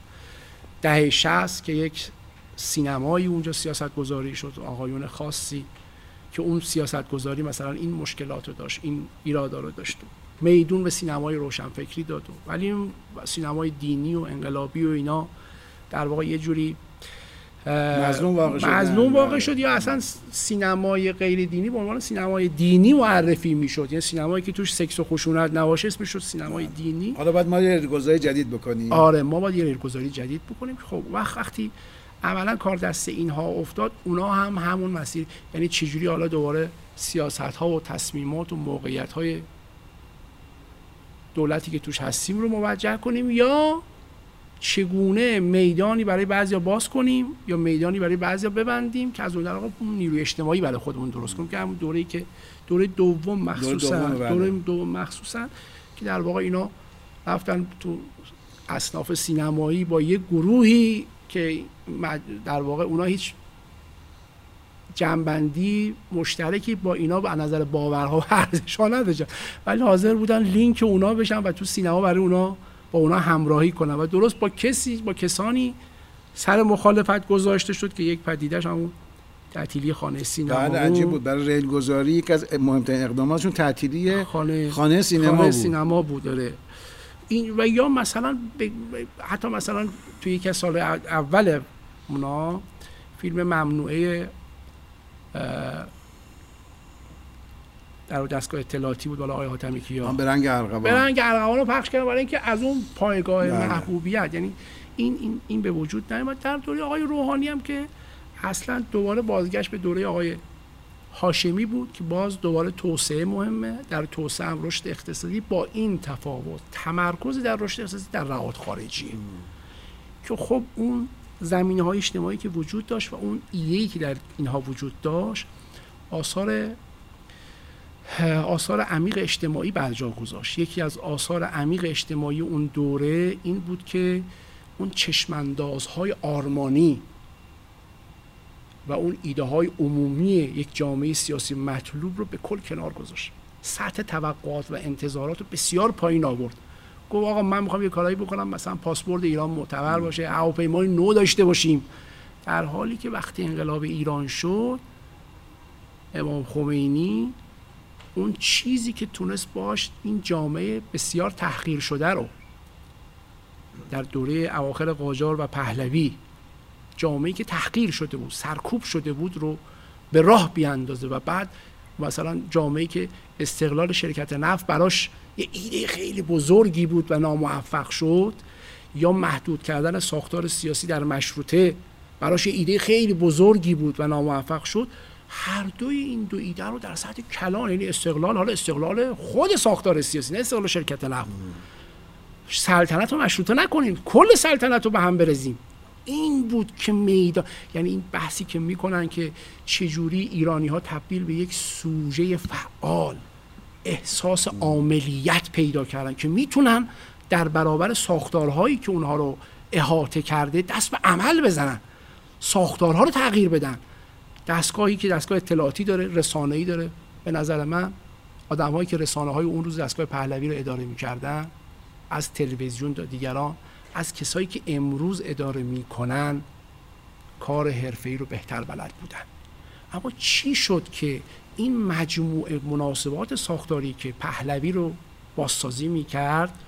دهه 60 که یک سینمایی اونجا سیاست گذاری شد آقایون خاصی که اون سیاست گذاری مثلا این مشکلات رو داشت این ایرادا رو داشت. میدون به سینمای روشنفکری داد و ولی سینمای دینی و انقلابی و اینا در واقع یه جوری مظلوم واقع شدن. مظلوم واقع. شد یا اصلا سینمای غیر دینی به عنوان سینمای دینی معرفی می‌شد یعنی سینمایی که توش سکس و خشونت نباشه اسمش شد سینمای دینی حالا باید ما یه گذاری جدید بکنیم آره ما باید یه ریلگذاری جدید بکنیم خب وقت وقتی عملا کار دست اینها افتاد اونا هم همون مسیر یعنی چجوری حالا دوباره سیاست ها و تصمیمات و موقعیت های دولتی که توش هستیم رو موجه کنیم یا چگونه میدانی برای بعضیا باز کنیم یا میدانی برای بعضیا ببندیم که از اون واقع نیروی اجتماعی برای خودمون درست کنیم که همون دوره‌ای که دوره دوم مخصوصا بله. دوره دوم مخصوصا که در واقع اینا رفتن تو اصناف سینمایی با یه گروهی که در واقع اونا هیچ جنبندی مشترکی با اینا به نظر باورها و ارزش ها نداشتن. ولی حاضر بودن لینک اونا بشن و تو سینما برای اونا با اونا همراهی کنن. و درست با کسی با کسانی سر مخالفت گذاشته شد که یک پدیدش همون تعطیلی خانه سینما بعد عجیب بود. برای ریل گذاری یکی از مهمترین اقداماتشون تعطیلی خانه خانه سینما خانه بود. سینما بود داره این و یا مثلا ب- حتی مثلا توی یکی از سال اول اونا فیلم ممنوعه در دستگاه اطلاعاتی بود بالا آقای حاتمی کیا به رنگ ارغوان برنگ ارغوان رو پخش کردن برای اینکه از اون پایگاه بله. محبوبیت یعنی این, این, این به وجود نیامد در دوره آقای روحانی هم که اصلا دوباره بازگشت به دوره آقای هاشمی بود که باز دوباره توسعه مهمه. در توسعه هم رشد اقتصادی با این تفاوت. تمرکز در رشد اقتصادی در رعایت خارجی. که خب اون زمینه های اجتماعی که وجود داشت و اون ایده‌ای که در اینها وجود داشت آثار آثار عمیق اجتماعی بر جا گذاشت. یکی از آثار عمیق اجتماعی اون دوره این بود که اون چشماندازهای آرمانی و اون ایده های عمومی یک جامعه سیاسی مطلوب رو به کل کنار گذاشت. سطح توقعات و انتظارات رو بسیار پایین آورد. گفت آقا من می‌خوام یه کارایی بکنم مثلا پاسپورت ایران معتبر باشه هواپیمای نو داشته باشیم. در حالی که وقتی انقلاب ایران شد امام خمینی اون چیزی که تونست باش این جامعه بسیار تحقیر شده رو در دوره اواخر قاجار و پهلوی جامعه که تحقیر شده بود سرکوب شده بود رو به راه بیاندازه و بعد مثلا جامعه که استقلال شرکت نفت براش یه ایده خیلی بزرگی بود و ناموفق شد. یا محدود کردن ساختار سیاسی در مشروطه براش ایده خیلی بزرگی بود و ناموفق شد. هر دوی این دو ایده رو در سطح کلان یعنی استقلال حالا استقلال خود ساختار سیاسی نه استقلال شرکت نفت. سلطنت رو مشروطه نکنیم کل سلطنت رو به هم برزیم این بود که میدان یعنی این بحثی که می‌کنن که چجوری ایرانی ها تبدیل به یک سوژه فعال احساس عاملیت پیدا کردن که می‌تونن در برابر ساختارهایی که اونها رو احاطه کرده دست به عمل بزنن ساختارها رو تغییر بدن. دستگاهی که دستگاه اطلاعاتی داره رسانه‌ای داره. به نظر من آدم‌هایی که رسانه های اون روز دستگاه پهلوی رو اداره می‌کردن از تلویزیون تا دیگران از کسایی که امروز اداره می‌کنن کار حرفه‌ای رو بهتر بلد بودن. اما چی شد که این مجموعه مناسبات ساختاری که پهلوی رو بازسازی می‌کرد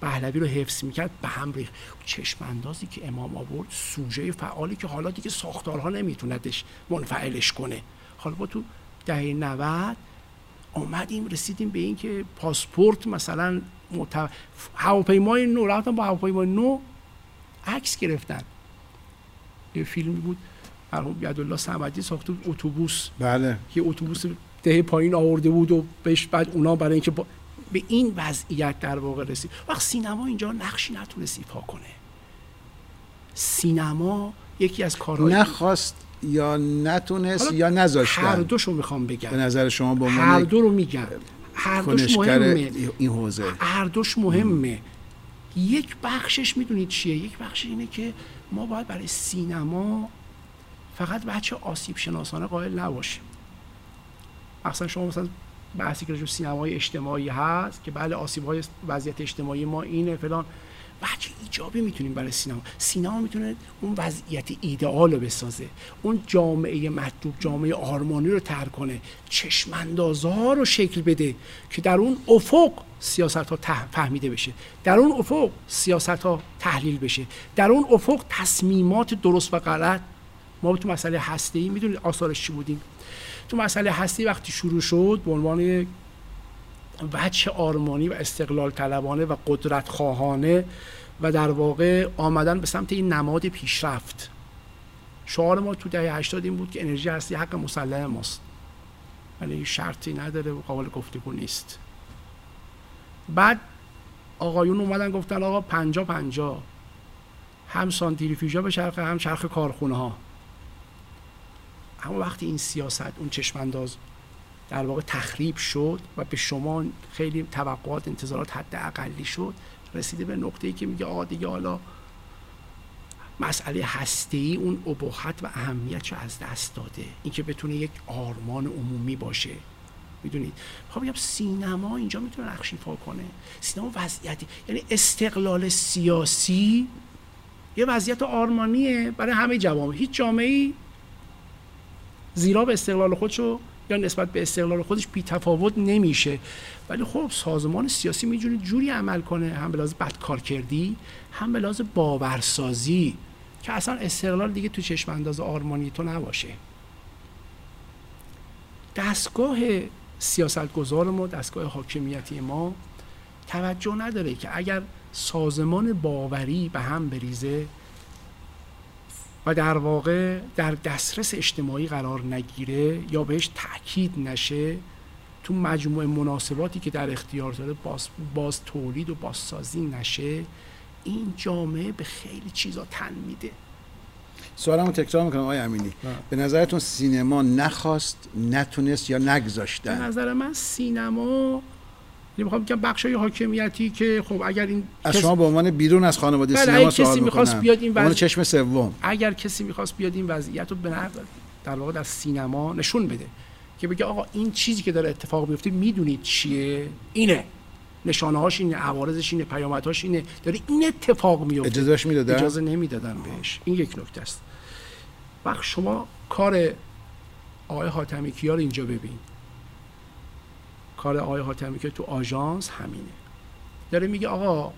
پهلوی رو حفظ می‌کرد به هم ریخت؟ چشم اندازی که امام آورد سوژه فعالی که حالا دیگه ساختارها نمیتوندش منفعلش کنه. حالا با تو دهه 90 آمدیم رسیدیم به این که پاسپورت مثلا مت... هواپیمای نو رفتن با هواپیمای نو عکس گرفتن. یه فیلمی بود. مرحوم یدالله صمدی ساخته بود اتوبوس. بله. یه اتوبوس ده پایین آورده بود و بهش بعد اونا برای اینکه با... به این وضعیت در واقع رسید. وقت سینما اینجا نقشی نتونست ایفا کنه. سینما یکی از کارهای نخواست یا نتونست یا هر نذاشتن دوشو می‌خوام به بگم نظر شما به هر دو رو میگم. هر دوش مهمه. این حوزه. هر دوش مهمه. یک بخشش می‌دونید چیه؟ یک بخش اینه که ما باید برای سینما فقط بچه آسیب شناسانه قائل نباشیم مثلا شما مثلا بحثی که سینمای اجتماعی هست که بله آسیب های وضعیت اجتماعی ما اینه فلان. بچه ایجابی می‌تونیم برای سینما. سینما می‌تونه اون وضعیت ایدئال رو بسازه. اون جامعه مطلوب جامعه آرمانی رو تر کنه. چشماندازها رو شکل بده که در اون افق سیاست ها فهمیده بشه. در اون افق سیاست ها تحلیل بشه. در اون افق تصمیمات درست و غلط ما تو مسئله هسته ای می‌دونید آثارش چی بودیم. تو مسئله هستی وقتی شروع شد به عنوان وجه آرمانی و استقلال طلبانه و قدرت خواهانه و در واقع آمدن به سمت این نماد پیشرفت. شعار ما تو دهه 80 این بود که انرژی هستی حق مسلم ماست. ولی شرطی نداره و قابل گفتگو نیست. بعد آقایون اومدن گفتن آقا پنجا پنجا. هم سانتریفیوژا به چرخه هم چرخ کارخونه ها اما وقتی این سیاست اون چشمانداز در واقع تخریب شد و به شما خیلی توقعات انتظارات حد اقلی شد رسیده به نقطه‌ای که میگه آقا دیگه حالا مسئله هستی اون ابهت و اهمیت رو از دست داده. اینکه بتونه یک آرمان عمومی باشه. می‌دونید؟ خب بگم سینما اینجا می‌تونه نقش ایفا کنه. سینما وضعیتی یعنی استقلال سیاسی یه وضعیت آرمانیه برای همه جوامع. هیچ جامعه زیرا به استقلال خودشو یا نسبت به استقلال خودش بی تفاوت نمیشه. ولی خب سازمان سیاسی می‌تونه جوری عمل کنه هم به لحاظ بدکار کردی هم به لحاظ باورسازی که اصلا استقلال دیگه تو چشم انداز آرمانی تو نباشه. دستگاه سیاستگزار ما دستگاه حاکمیتی ما توجه نداره که اگر سازمان باوری به هم بریزه و در واقع در دسترس اجتماعی قرار نگیره یا بهش تاکید نشه تو مجموعه مناسباتی که در اختیار داره باز, باز تولید و بازسازی نشه این جامعه به خیلی چیزا تن میده. سوالمو تکرار می‌کنم آقای امینی. به نظرتون سینما نخواست نتونست یا نگذاشتن؟ به نظر من سینما می‌خوام بگم بخشای حاکمیتی که خب اگر این از شما به عنوان بیرون از خانواده بله، سینما کسی می‌خواست بیاد این وضع... چشم سوم. اگر کسی می‌خواست بیاد این وضعیت رو به در واقع در سینما نشون بده که بگه آقا این چیزی که داره اتفاق میفته می‌دونید چیه؟ اینه. نشانه هاش اینه عوارضش اینه پیامدهاش اینه. داره این اتفاق میفته اجازهش می‌دادن؟ اجازه نمی‌دادن بهش. این یک نکته است. وقت شما کار آقای حاتمی کیا رو اینجا ببین. کار آقای حاتمی که تو آژانس همینه. داره میگه آقا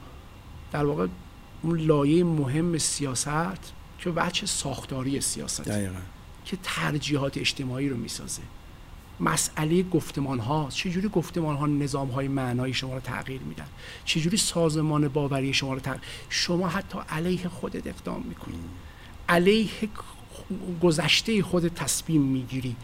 در واقع اون لایه مهم سیاست که بچه ساختاری سیاست. دقیقا. که ترجیحات اجتماعی رو می‌سازه. مسئله گفتمان ها چجوری گفتمان ها نظام های معنایی شما رو تغییر میدن؟ چجوری سازمان باوری شما رو تغییر شما حتی علیه خودت اقدام می‌کنی. علیه گذشته خود تصمیم می‌گیری.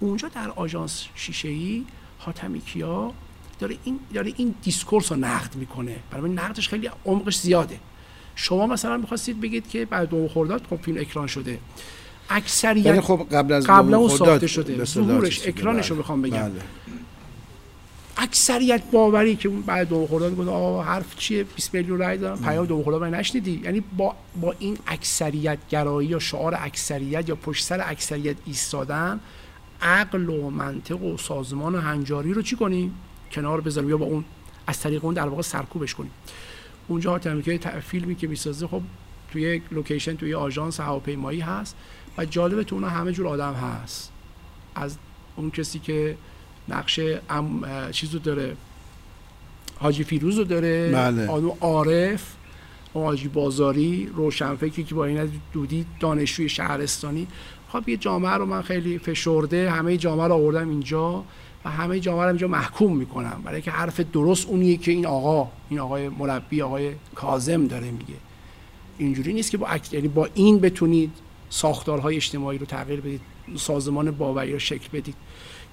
اونجا در آژانس شیشه ای حاتمی کیا داره این داره این discourse رو نقد می‌کنه. برای نقدش خیلی عمقش زیاده. شما مثلا می‌خواستید بگید که بعد دو خرداد خب فیلم اکران شده. اکثریت یعنی خب قبل از قبل اون ساخته شده. ظهورش اکرانش رو می‌خوام بگم. بله. اکثریت باوری که اون بعد دو خرداد گفت آقا حرف چیه؟ 20 میلیون رای دارن پیام دو خرداد نشنیدی؟ یعنی با با این اکثریت گرایی یا شعار اکثریت یا پشت سر اکثریت ایستادن عقل و منطق و سازمان و هنجاری رو چی کنیم؟ کنار بذاریم یا با اون از طریق اون در واقع سرکوبش کنیم. اونجا که فیلمی که می‌سازه خب توی یک لوکیشن توی آژانس هواپیمایی هست و جالبه تو اون همه جور آدم هست. از اون کسی که نقش ام چیزو داره حاجی فیروز رو داره بله. عارف حاجی بازاری روشنفکری که با این دودی دانشجوی شهرستانی. خب یه جامعه رو من خیلی فشرده همه جامعه رو آوردم اینجا و همه جامعه رو اینجا محکوم می‌کنم. برای که حرف درست اونیه که این آقا این آقای مربی آقای کازم داره میگه. اینجوری نیست که با یعنی با این بتونید ساختارهای اجتماعی رو تغییر بدید سازمان باوری رو شکل بدید.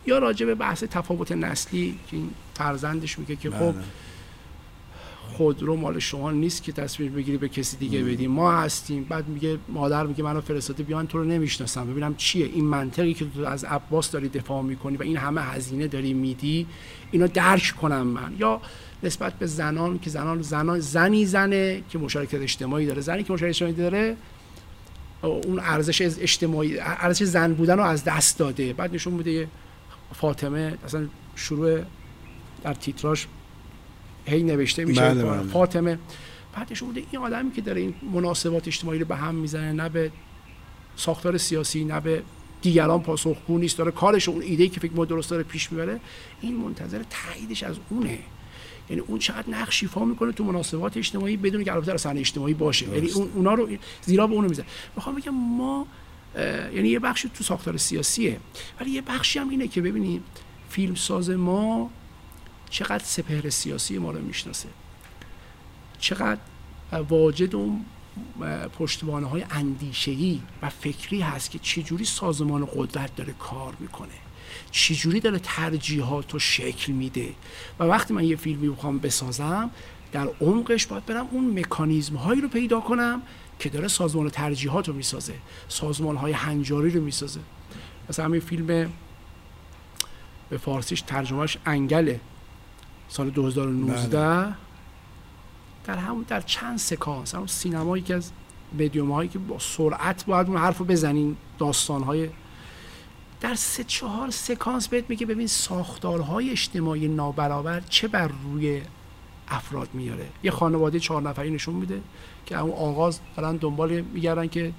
یا راجع به بحث تفاوت نسلی که این فرزندش میگه که خب بله. خودرو مال شما نیست که تصویر بگیری به کسی دیگه بدی. ما هستیم. بعد میگه مادر میگه منو فرستاده. بیان تو رو نمی‌شناسم. ببینم چیه. این منطقی که تو از عباس داری دفاع می‌کنی و این همه هزینه داری میدی اینو درک کنم من. یا نسبت به زنان که زنان زنان زنی زنه که مشارکت اجتماعی داره. زنی که مشارکت اجتماعی داره اون ارزش اجتماعی ارزش زن بودن رو از دست داده. بعد نشون بوده فاطمه اصلا شروع در تیتراش هی نوشته میشه. بله بله. فاطمه. بعدش بوده این آدمی که داره این مناسبات اجتماعی رو به هم می‌زنه نه به ساختار سیاسی نه به دیگران پاسخگو نیست داره کارش اون ایده که فکر ما درست داره پیش می‌بره این منتظر تاییدش از اونه. یعنی اون چقدر نقش ایفا می‌کنه تو مناسبات اجتماعی بدون که البته صحنه اجتماعی باشه. یعنی اون اونا رو زیرا به اونو می‌زنه. می‌خوام بگم ما یعنی یه بخشی تو ساختار سیاسیه. ولی یه بخشی هم اینه که ببینیم فیلمساز ما چقدر سپهر سیاسی ما رو می‌شناسه. چقدر واجد اون پشتوانه های اندیشهی و فکری هست که چجوری سازمان قدرت داره کار می‌کنه. چجوری داره ترجیحات رو شکل میده. و وقتی من یه فیلمی بخوام بسازم در عمقش باید برم اون مکانیزم هایی رو پیدا کنم که داره سازمان ترجیحات رو می‌سازه سازمان های هنجاری رو می‌سازه. مثلا همین فیلم به فارسیش ترجمهش انگله. سال 2019 در همون در چند سکانس همون سینما یکی از مدیوم هایی که با سرعت باید اون حرف رو بزنین داستان های در سه چهار سکانس بهت میگه ببین ساختارهای اجتماعی نابرابر چه بر روی افراد میاره. یه خانواده چهار نفری نشون میده که اون آغاز دارن دنبال میگردن که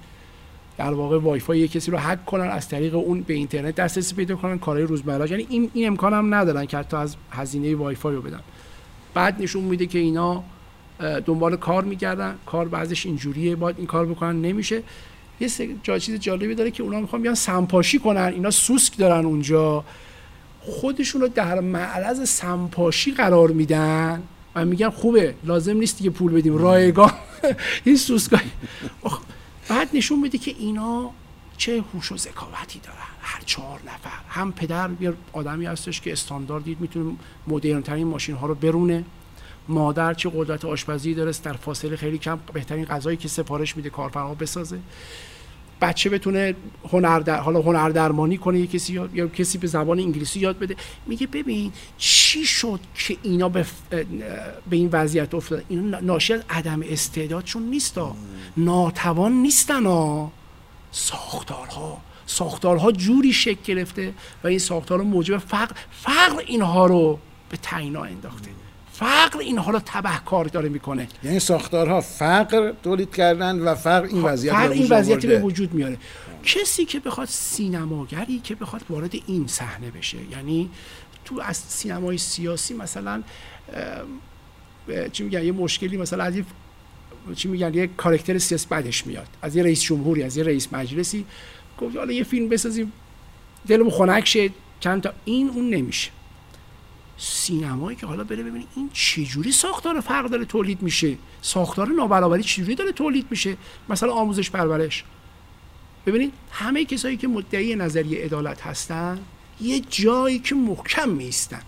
در واقع وای فای کسی رو هک کنن از طریق اون به اینترنت دسترسی پیدا کنن کارهای روزمره یعنی این این امکان هم ندارن که حتی از هزینه وای فای رو بدن. بعد نشون میده که اینا دنبال کار میگردن. کار بعضش اینجوریه باید این کار بکنن. نمیشه. یه جا چیز جالبی داره که اونا می‌خوان بیان سمپاشی کنن. اینا سوسک دارن اونجا. خودشون رو در معرض سمپاشی قرار میدن و میگن خوبه لازم نیست دیگه پول بدیم. رایگان. این سوسکای بعد نشون میده که اینا چه هوش و ذکاوتی دارن. هر چهار نفر. هم پدر یه آدمی هستش که استانداردی می‌تونه مدرن ترین ماشین ها رو برونه. مادر چه قدرت آشپزی داره در فاصله خیلی کم بهترین غذایی که سفارش میده کارفرما بسازه. بچه بتونه هنر در... حالا هنر درمانی کنه یه کسی یا کسی به زبان انگلیسی یاد بده. میگه ببین چی شد که اینا به, به این وضعیت افتاد اینا ناشی از عدم استعدادشون نیستا. ناتوان نیستن ها. ساختارها. ساختارها جوری شکل گرفته و این ساختارها موجب فقر فقر اینها رو به تعینا انداخته. فقر اینها رو تبهکار داره می‌کنه. یعنی ساختارها فقر تولید کردن و فقر این وضعیت فقر این وضعیتی به وجود میاره. کسی که بخواد سینماگری که بخواد وارد این صحنه بشه یعنی تو از سینمای سیاسی مثلا چی میگن یه مشکلی مثلا از چی میگن یه کارکتر سیاسی بعدش میاد. از یه رئیس جمهوری از یه رئیس مجلسی. گفت حالا یه فیلم بسازیم دلمو خنک شه چند تا این اون نمیشه. سینمایی که حالا بره ببینید این چجوری ساختار فرق داره تولید میشه؟ ساختار نابرابری چجوری داره تولید میشه؟ مثلا آموزش پرورش. ببینید همه کسایی که مدعی نظریه عدالت هستن یه جایی که محکم میستن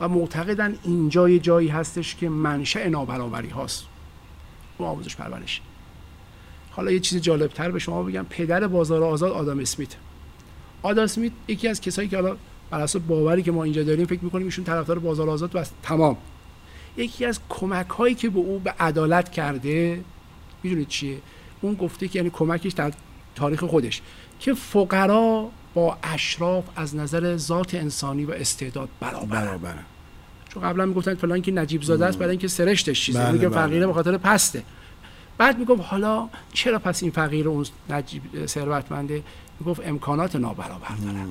و معتقدن اینجا یه جایی هستش که منشأ نابرابری هاست. و آموزش پرورش. حالا یه چیز جالبتر به شما بگم. پدر بازار آزاد آدم اسمیت. آدم اسمیت یکی از کسایی که حالا بر اساس باوری که ما اینجا داریم فکر می‌کنیم ایشون طرفدار بازار آزاد و تمام. یکی از کمک هایی که به او به عدالت کرده می‌دونید چیه؟ اون گفته که یعنی کمکش در تاریخ خودش که فقرا با اشراف از نظر ذات انسانی و استعداد برابر. برابر. چون قبلا می‌گفتن فلان که نجیب زاده است برای اینکه سرشتش چیزه. بله میگه فقیره بله. به خاطر پسته. بعد می‌گفت حالا چرا پس این فقیر اون نجیب ثروتمنده؟ می‌گفت امکانات نابرابر دارن.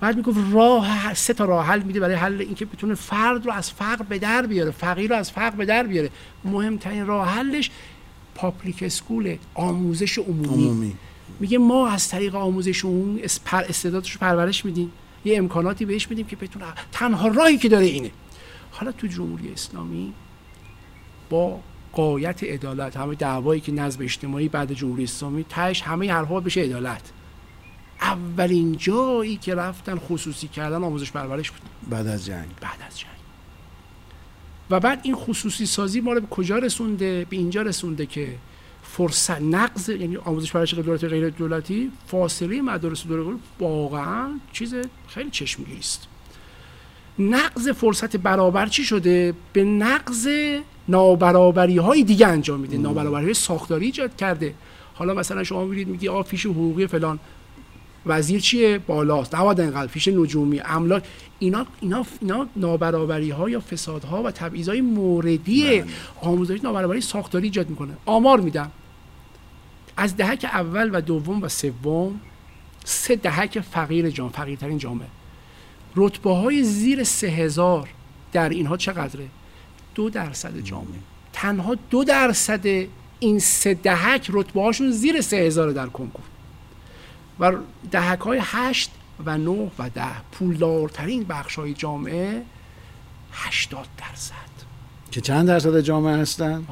بعد می‌گفت راه سه تا راه حل میده برای حل اینکه بتونه فرد رو از فقر به در بیاره فقیر رو از فقر به در بیاره. مهمترین راه حلش public school آموزش عمومی. عمومی. میگه ما از طریق آموزش عمومی استعدادش رو پرورش میدیم. یه امکاناتی بهش میدیم که بتونه تنها راهی که داره اینه. حالا تو جمهوری اسلامی با غایت عدالت همه دعوایی که نظم اجتماعی بعد جمهوری اسلامی تاش همه حرفا بشه عدالت. اولین جایی که رفتن خصوصی کردن آموزش پرورش بود. بعد از جنگ. بعد از جنگ. و بعد این خصوصی سازی ما رو به کجا رسونده؟ به اینجا رسونده که فرصت نقض یعنی آموزش پرورش دولتی غیر دولتی فاصله مدارس دولتی واقعا چیز خیلی چشمگیری است. نقض فرصت برابر چی شده؟ به نقض نابرابری های دیگه انجام میده. نابرابری های ساختاری ایجاد کرده. حالا مثلا شما میرید میگی آ فیش حقوقی فلان. وزیر چیه؟ بالاست. نباید انقدر فیش نجومی املاک. اینا اینا اینا نابرابری ها یا فساد ها و تبعیض های موردی بله. آموزش نابرابری ساختاری ایجاد می‌کنه. آمار میدم. از دهک اول و دوم و سوم سه دهک فقیر جامعه فقیرترین جامعه رتبه های زیر سه هزار در اینها چقدره؟ دو درصد جامعه تنها دو درصد این سه دهک رتبه هاشون زیر سه هزار در کنکور و دهک های هشت و نه و ده پولدارترین بخش های جامعه هشتاد درصد. که چند درصد جامعه هستن؟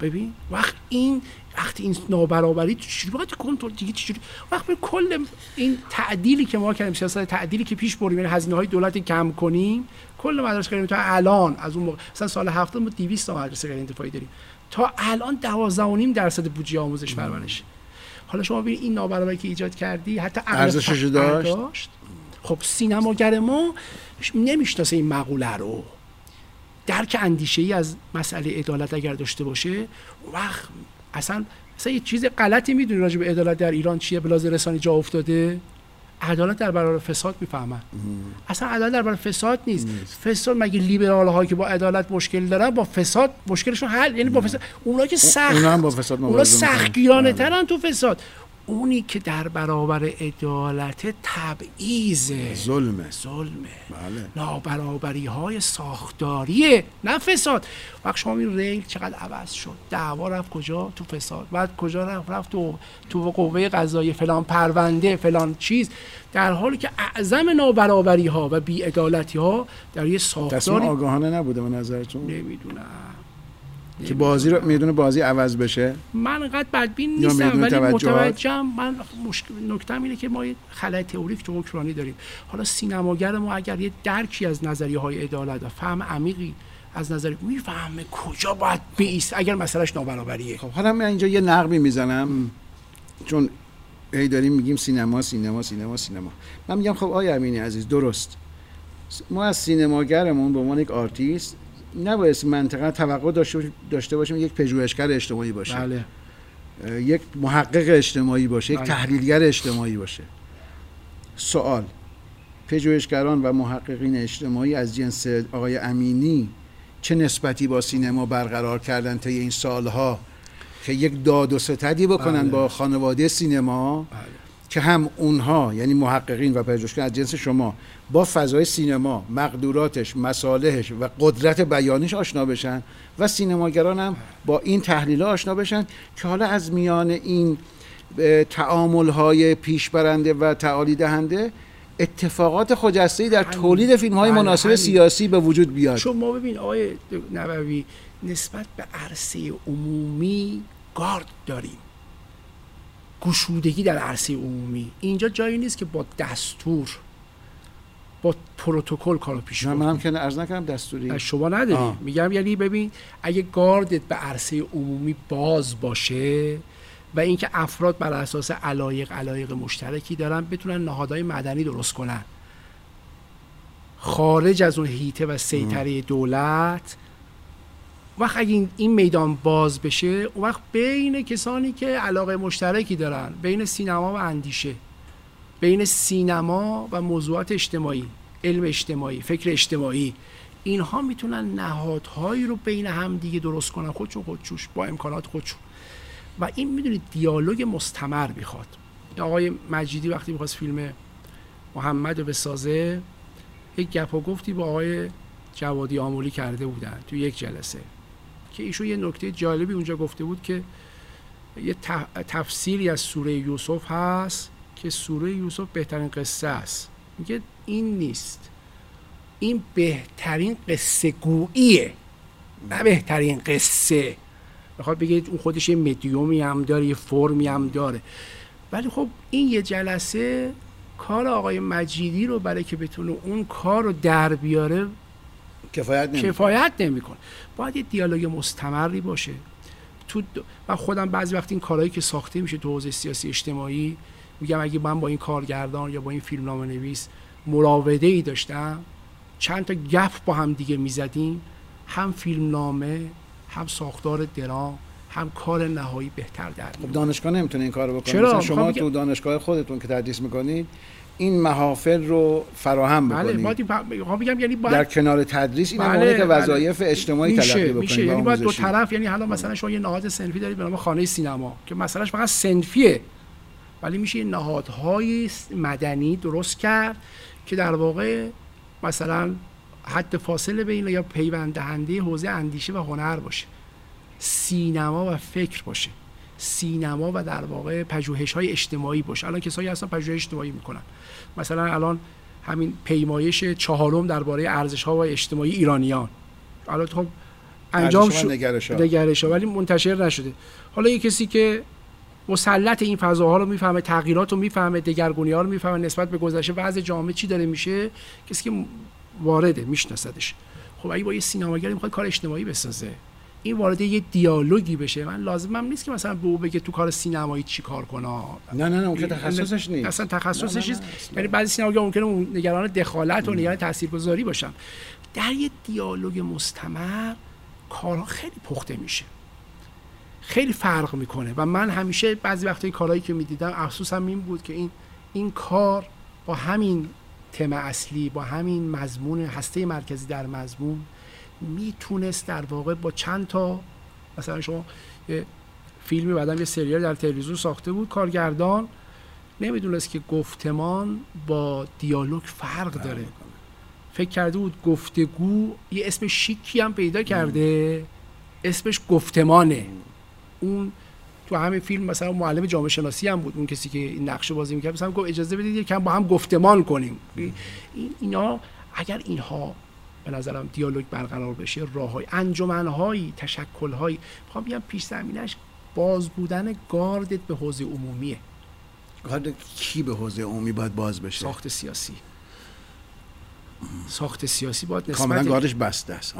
ببین وقت این وقتی این نابرابری چجوری؟ باید کنترل دیگه چجوری؟ وقت به کل این تعدیلی که ما کردیم سیاست تعدیلی که پیش بریم یعنی هزینه های دولت کم کنیم کل مدارس غیر تا الان از اون موقع مثلا سال هفته ما 200 تا مدرسه غیر انتفاعی داریم. تا الان دوازده درصد بودجه آموزش پرورش. حالا شما ببینید این نابرابری که ایجاد کردی حتی ارزشش داشت. داشت خب سینماگر ما نمی‌شناسه این مقوله رو. درک اندیشه ای از مسئله عدالت اگر داشته باشه وقت اصلا اصلا یه چیز غلطی می‌دونی راجع به عدالت در ایران چیه؟ بلاز رسانی جا افتاده؟ عدالت در برابر فساد می‌فهمن. اصلا عدالت در برابر فساد نیست. فساد مگه لیبرال ها که با عدالت مشکل دارن با فساد مشکلشون حل. یعنی با فساد. اونا که سخت. اونا هم با فساد مبارزه. سختگیرانه بله. ترن تو فساد. اونی که در برابر عدالت تبعیضه ظلمه. ظلمه. بله. نابرابری های ساختاریه نه فساد. وقت شما این ریل چقدر عوض شد. دعوا رفت کجا؟ تو فساد. بعد کجا رفت؟ رفت تو تو قوه قضایی. فلان پرونده فلان چیز. در حالی که اعظم نابرابری ها و بیعدالتی ها در یه تصمیم ساختاری آگاهانه نبوده به نظرتون؟ نمی‌دونم. که بازی رو می‌دونه بازی عوض بشه. من انقدر بدبین نیستم ولی؟ متوجهم. من مشکل نکتم اینه که ما یه خلای تئوریک تو حکمرانی داریم. حالا سینماگر ما اگر یه درکی از نظریه های عدالت و فهم عمیقی از نظر می‌فهمه کجا باید بیست؟ اگر مسئلهش نابرابریه. خب حالا من اینجا یه نقبی می‌زنم. چون هی داریم میگیم سینما سینما سینما سینما. من میگم خب آیا امینی عزیز درست. ما از سینماگرمون به عنوان یک آرتیست نباید منطقه توقع داشته باشیم- داشته باشیم یک پژوهشگر اجتماعی باشه. بله. یک محقق اجتماعی باشه یک بله. تحلیلگر اجتماعی باشه. سوال. پژوهشگران و محققین اجتماعی از جنس آقای امینی چه نسبتی با سینما برقرار کردن طی این سالها که یک داد و ستدی بکنن بله. با خانواده سینما؟ بله. که هم اونها یعنی محققین و پژوهشگران از جنس شما با فضای سینما مقدوراتش مصالحش و قدرت بیانیش آشنا بشن و سینماگران هم با این تحلیل آشنا بشن که حالا از میان این تعامل های پیش برنده و تعالی دهنده اتفاقات خجسته در. تولید فیلم های بله، مناسب. سیاسی به وجود بیاد چون ما ببین آقای نبوی نسبت به عرصه عمومی گارد داریم گشودگی در عرصه عمومی. اینجا جایی نیست که با دستور با پروتکل کارو پیش ببریم. منم که عرض نکردم دستوری. شما نداری. آه. میگم یعنی ببین اگه گاردت به عرصه عمومی باز باشه و اینکه افراد بر اساس علایق علایق مشترکی دارن بتونن نهادهای مدنی درست کنن. خارج از اون هیته و سیطره دولت وقت اگه این- میدان باز بشه اون وقت بین کسانی که علاقه مشترکی دارن بین سینما و اندیشه بین سینما و موضوعات اجتماعی علم اجتماعی فکر اجتماعی اینها می‌تونن نهادهایی رو بین هم دیگه درست کنن خودشون خودشوش با امکانات خودشون و این می‌دونید دیالوگ مستمر می‌خواد. آقای مجیدی وقتی می‌خواست فیلم محمد رو بسازه یک گپ و گفتی با آقای جوادی آمولی کرده بودن تو یک جلسه. که ایشون یه نکته جالبی اونجا گفته بود که یه تفسیری از سوره یوسف هست که سوره یوسف بهترین قصه است. میگه این نیست. این بهترین قصه گوییه نه بهترین قصه. می‌خواد بگه اون خودش یه مدیومی هم داره یه فرمی هم داره. ولی خب این یه جلسه کار آقای مجیدی رو برای که بتونه اون کار رو در بیاره کفایت نمی‌کنه. کفایت نمی‌کنه باید یه دیالوگ مستمری باشه تو من خودم بعضی وقت این کارهایی که ساخته میشه تو حوزه سیاسی اجتماعی میگم اگه من با این کارگردان یا با این فیلمنامه نویس مراوده ای داشتم چند تا گپ با هم دیگه می‌زدیم هم فیلمنامه هم ساختار درام هم کار نهایی بهتر در خب. دانشگاه نمی‌تونه این کارو بکنه چرا؟ مثلا شما تو دانشگاه خودتون که تدریس می‌کنید این محافل رو فراهم بله این- می‌خوام بگم یعنی باید در کنار تدریس این بله، که بله. وظایف اجتماعی تلقی میشه بکنید میشه و یعنی باید دو. طرف یعنی حالا مثلا شما یه نهاد سنفی دارید به نام خانه سینما که مثلاش فقط سنفیه ولی میشه یه نهادهای مدنی درست کرد که در واقع مثلا حد فاصله بین یا پیوند دهنده حوزه اندیشه و هنر باشه سینما و فکر باشه سینما و در واقع پژوهش های اجتماعی باشه. الان کسایی هستن پژوهش اجتماعی می‌کنن. مثلا الان همین پیمایش چهارم درباره ارزش ها و اجتماعی ایرانیان. الان خب انجام شد. نگرش ولی منتشر نشده. حالا یه کسی که مسلط این فضاها رو می‌فهمه تغییرات رو می‌فهمه دگرگونی ها رو می‌فهمه نسبت به گذشته وضع جامعه چی داره میشه؟ کسی که وارده میشناسدش. خب اگه با یه سینماگری می‌خواد کار اجتماعی بسازه. این وارد یه دیالوگی بشه. من لازمم نیست که مثلا به او بگه تو کار سینمایی چی کار کنه نه نه نه اون که تخصصش نیست. اصلا تخصصش نیست. یعنی بعضی سینماگرها ممکنه نگران دخالت و نگران تاثیرگذاری باشن. در یه دیالوگ مستمر کارها خیلی پخته میشه. خیلی فرق می‌کنه و من همیشه بعضی وقتا کارهایی که می‌دیدم افسوسم این بود که این این کار با همین تم اصلی با همین مضمون هسته مرکزی در مضمون می‌تونست در واقع با چند تا مثلا شما یه فیلمی بعدم یه سریال در تلویزیون ساخته بود کارگردان نمی‌دونست که گفتمان با دیالوگ فرق داره. فکر کرده بود گفتگو یه اسم شیکی هم پیدا کرده. اسمش گفتمانه. اون تو همین فیلم مثلا معلم جامعه شناسی هم بود اون کسی که این نقشه بازی می‌کرد. مثلا گفت اجازه بدید یکم با هم گفتمان کنیم. این اینا اگر اینها به نظرم دیالوگ برقرار بشه راههای انجمنهایی تشکلهایی. می‌خوام بگم پیش زمینش باز بودن گاردت به حوزه عمومیه. کار کی به حوزه عمومی باید باز بشه؟ ساخت سیاسی. ساخت سیاسی باید کاملا نسبت گاردش بسته است.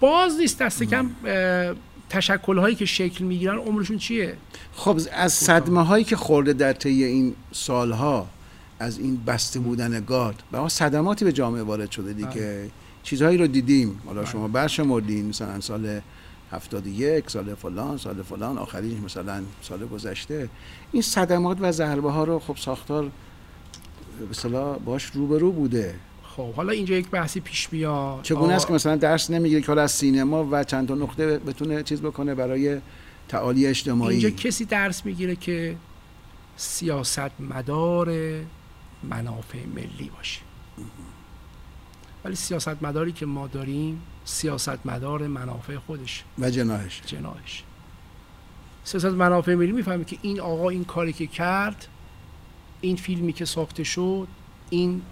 باز نیست دست کم تشکل هایی که شکل می‌گیرن عمرشون چیه؟ خب از صدمه هایی که خورده در طی این سالها از این بسته بودن گارد و صدماتی به جامعه وارد شده دیگه. چیزهایی رو دیدیم. حالا شما برشمردین مثلا سال 71 سال فلان سال فلان آخرینش مثلا سال گذشته. این صدمات و ضربه ها رو خب ساختار اصطلاح باش روبرو بوده. خب حالا اینجا یک بحثی پیش میاد چگونه است که مثلا درس نمی‌گیره که حالا از سینما و چند تا نقطه بتونه چیز بکنه برای تعالی اجتماعی؟ اینجا کسی درس می‌گیره که سیاست مدار منافع ملی باشه. ولی سیاست مداری که ما داریم سیاست مدار منافع خودش. و جناحش. جناحش. سیاست منافع ملی می‌فهمه که این آقا این کاری که کرد این فیلمی که ساخته شد این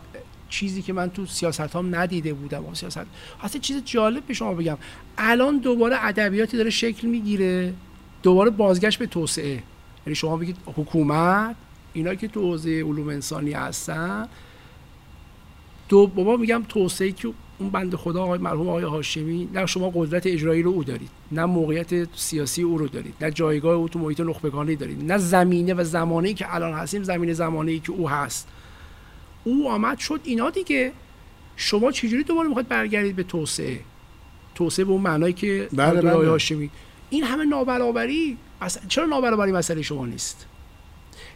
چیزی که من تو سیاست هم ندیده بودم. و سیاست. اصلا چیز جالب به شما بگم. الان دوباره ادبیاتی داره شکل می‌گیره. دوباره بازگشت به توسعه. یعنی شما بگید حکومت اینا که تو حوزه علوم انسانی هستن دو بابا میگم توسعه که اون بند خدا آقای مرحوم آقای هاشمی نه شما قدرت اجرایی رو او دارید نه موقعیت سیاسی او رو دارید نه جایگاه او تو محیط نخبگانی دارید نه زمینه و زمانه‌ای که الان هستیم زمینه زمانه‌ای که او هست. او آمد شد اینا دیگه. شما چجوری دوباره می‌خواید برگردید به توسعه؟ توسعه به اون معنایی که بله آقای بله. هاشمی. این همه نابرابری اصلا چرا نابرابری مسئله شما نیست؟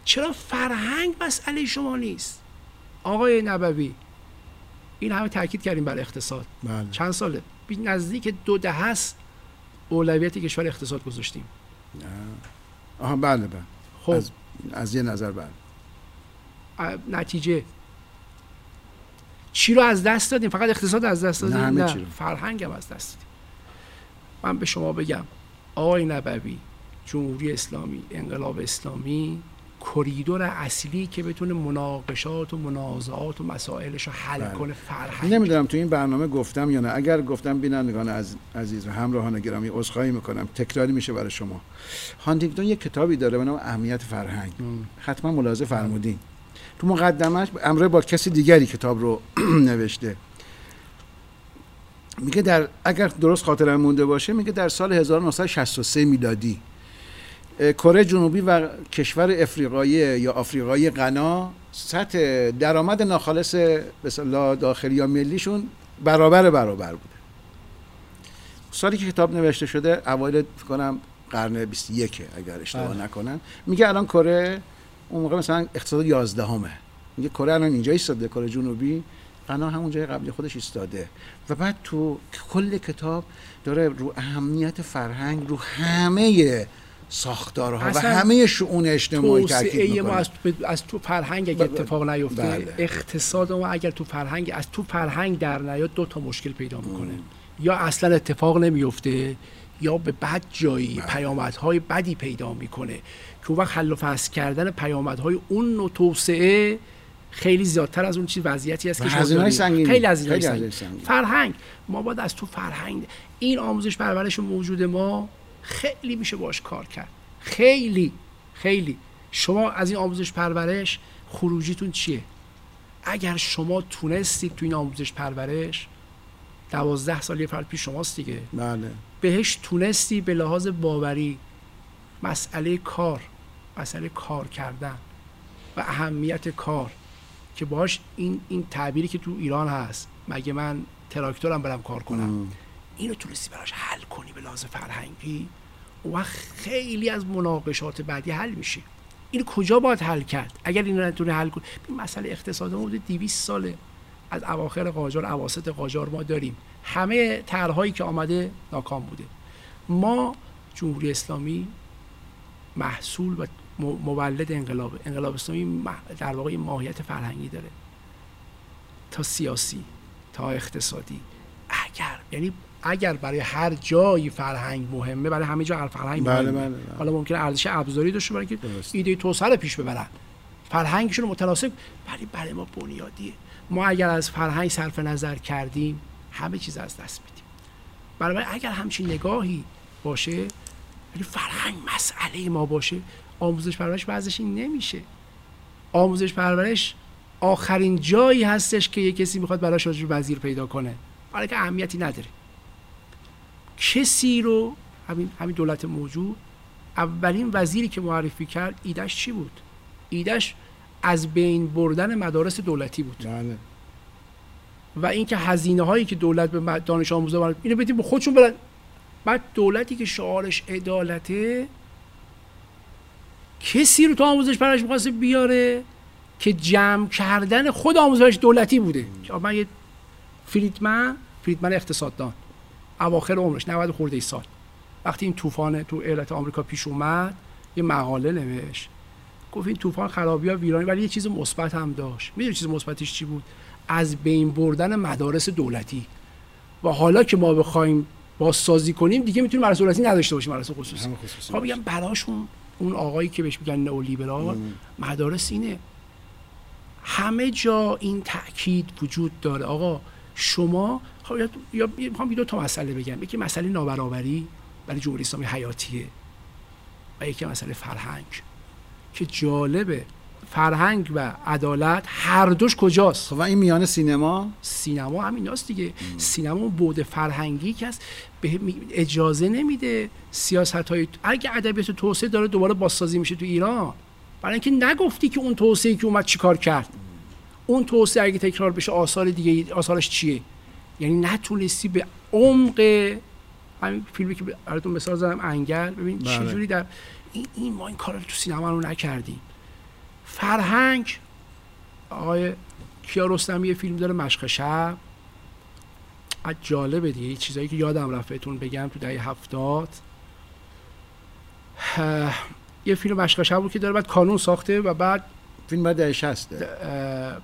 چرا فرهنگ مسئله شما نیست؟ آقای نبوی این همه تاکید کردیم بر اقتصاد. بله. چند ساله؟ بی- نزدیک دو دهه است اولویت کشور اقتصاد گذاشتیم. آها بله بله. خب. از, از یه نظر بله. نتیجه. چی رو از دست دادیم؟ فقط اقتصاد از دست دادیم؟ نه، همه نه. چی رو. فرهنگ هم از دست دادیم. من به شما بگم آقای نبوی جمهوری اسلامی انقلاب اسلامی کریدور اصلی که بتونه مناقشات و منازعات و مسائلش رو حل بله. کنه فرهنگ. نمی‌دونم تو این برنامه گفتم یا نه. اگر گفتم بینندگان از عزیز و همراهان گرامی عذرخواهی می‌کنم. تکراری میشه برای شما. هانتینگتون یک کتابی داره به نام اهمیت فرهنگ. حتما ملاحظه فرمودین. تو مقدمش امروز با کسی دیگری کتاب رو نوشته. میگه در اگر درست خاطرم مونده باشه میگه در سال 1963 میلادی کره جنوبی و کشور افریقایی یا آفریقایی غنا سطح درآمد ناخالص اصطلاح داخلی یا ملیشون برابر برابر بوده. سالی که کتاب نوشته شده اوایل کنم قرن 21 اگر اشتباه بله. نکنم میگه الان کره اون موقع مثلا اقتصاد 11 همه میگه کره الان اینجا ایستاده کره جنوبی. غنا همون جای قبلی خودش ایستاده. و بعد تو کل کتاب داره رو اهمیت فرهنگ رو همه ساختارها و همه شؤون اجتماعی تاکید ما از, از تو فرهنگ اگه ب- ب- اتفاق نیفته بله. اقتصاد ما اگر تو فرهنگ از تو فرهنگ در نیاد دو تا مشکل پیدا می‌کنه یا اصلا اتفاق نمیفته یا به بد جایی بله. پیامدهای بدی پیدا می‌کنه که وقت حل و فصل کردن پیامدهای اون نوع توسعه خیلی زیادتر از اون چیز وضعیتی است که دارید. سنگینی. خیلی سنگین. هزینه‌های سنگین. فرهنگ ما باید از تو فرهنگ این آموزش پرورش موجود ما خیلی میشه باش کار کرد. خیلی خیلی. شما از این آموزش پرورش خروجیتون چیه؟ اگر شما تونستید تو این آموزش پرورش دوازده سال یه فرد پیش شماست دیگه. بله. بهش تونستی به لحاظ باوری مسئله کار مسئله کار کردن و اهمیت کار که باش این این تعبیری که تو ایران هست. مگه من تراکتورم برم کار کنم؟ ام. اینو تونستی براش حل کنی به لحاظ فرهنگی وقت خیلی از مناقشات بعدی حل میشه اینو کجا باید حل کرد؟ اگر اینو نتونه حل کنی این مسئله اقتصاد بوده 200 ساله. از اواخر قاجار اواسط قاجار ما داریم. همه طرحهایی که آمده ناکام بوده. ما جمهوری اسلامی محصول و مولد انقلاب انقلاب اسلامی در واقع ماهیت فرهنگی داره. تا سیاسی تا اقتصادی. اگر یعنی اگر برای هر جایی فرهنگ مهمه برای همه جا فرهنگ بله، مهمه. بله، بله. حالا ممکنه ارزش ابزاری داشته برای که. ایده توسعه رو پیش ببرن. فرهنگشون متناسب ولی برای ما بنیادیه. ما اگر از فرهنگ صرف نظر کردیم همه چیز از دست میدیم. بنابراین اگر همچین نگاهی باشه ولی فرهنگ مسئله ما باشه آموزش پرورش بعضش این نمیشه. آموزش پرورش آخرین جایی هستش که یه کسی می‌خواد براش وزیر پیدا کنه. برای که اهمیتی نداره. کسی رو همین همین دولت موجود؟ اولین وزیری که معرفی کرد ایدش چی بود؟ ایدش از بین بردن مدارس دولتی بود. بله. و اینکه هزینه هایی که دولت به دانش آموزا برد اینو بدیم به خودشون برن. بعد دولتی که شعارش عدالته کسی رو تو آموزش پرورش می‌خواسته بیاره؟ که جمع کردن خود آموزش دولتی بوده. من یه فریدمن فریدمن اقتصاددان. اواخر عمرش 90 خورده ای سال. وقتی این طوفان تو ایالت آمریکا پیش اومد یه مقاله نوشت. گفت این طوفان خرابی ها ویرانی ولی یه چیز مثبت هم داشت. می‌دونی چیز مثبتش چی بود؟ از بین بردن مدارس دولتی. و حالا که ما بخوایم بازسازی کنیم دیگه می‌تونیم مدارس دولتی نداشته باشیم مدارس خصوصی. خب میگم براشون اون آقایی که بهش میگن نئولیبرال مدارس اینه. همه جا این تاکید وجود داره. آقا شما خب یا می‌خوام دو تا مسئله بگم. یکی مسئله نابرابری برای جمهوری اسلامی حیاتیه. و یکی مسئله فرهنگ. که جالبه فرهنگ و عدالت هر دوش کجاست؟ خب و این میان سینما؟ سینما همین هست دیگه. سینما اون بود فرهنگی که است به اجازه نمیده سیاست های اگه ادبیات توسعه داره دوباره بازسازی میشه تو ایران. برای اینکه نگفتی که اون توسعه که اومد چیکار کرد؟ اون توسعه اگه تکرار بشه آثار دیگه آثارش چیه؟ یعنی نتونستی به عمق همین فیلمی که براتون مثال زدم انگل ببین بله. چجوری در این, این ما این کار رو تو سینما رو نکردیم. فرهنگ آقای کیارستمی یه فیلم داره مشق شب. از جالبه دیگه. چیزایی که یادم رفت بهتون بگم تو دهه هفتاد. یه فیلم مشق شب بود که داره بعد کانون ساخته و بعد فیلم بعد دهه 60 اه،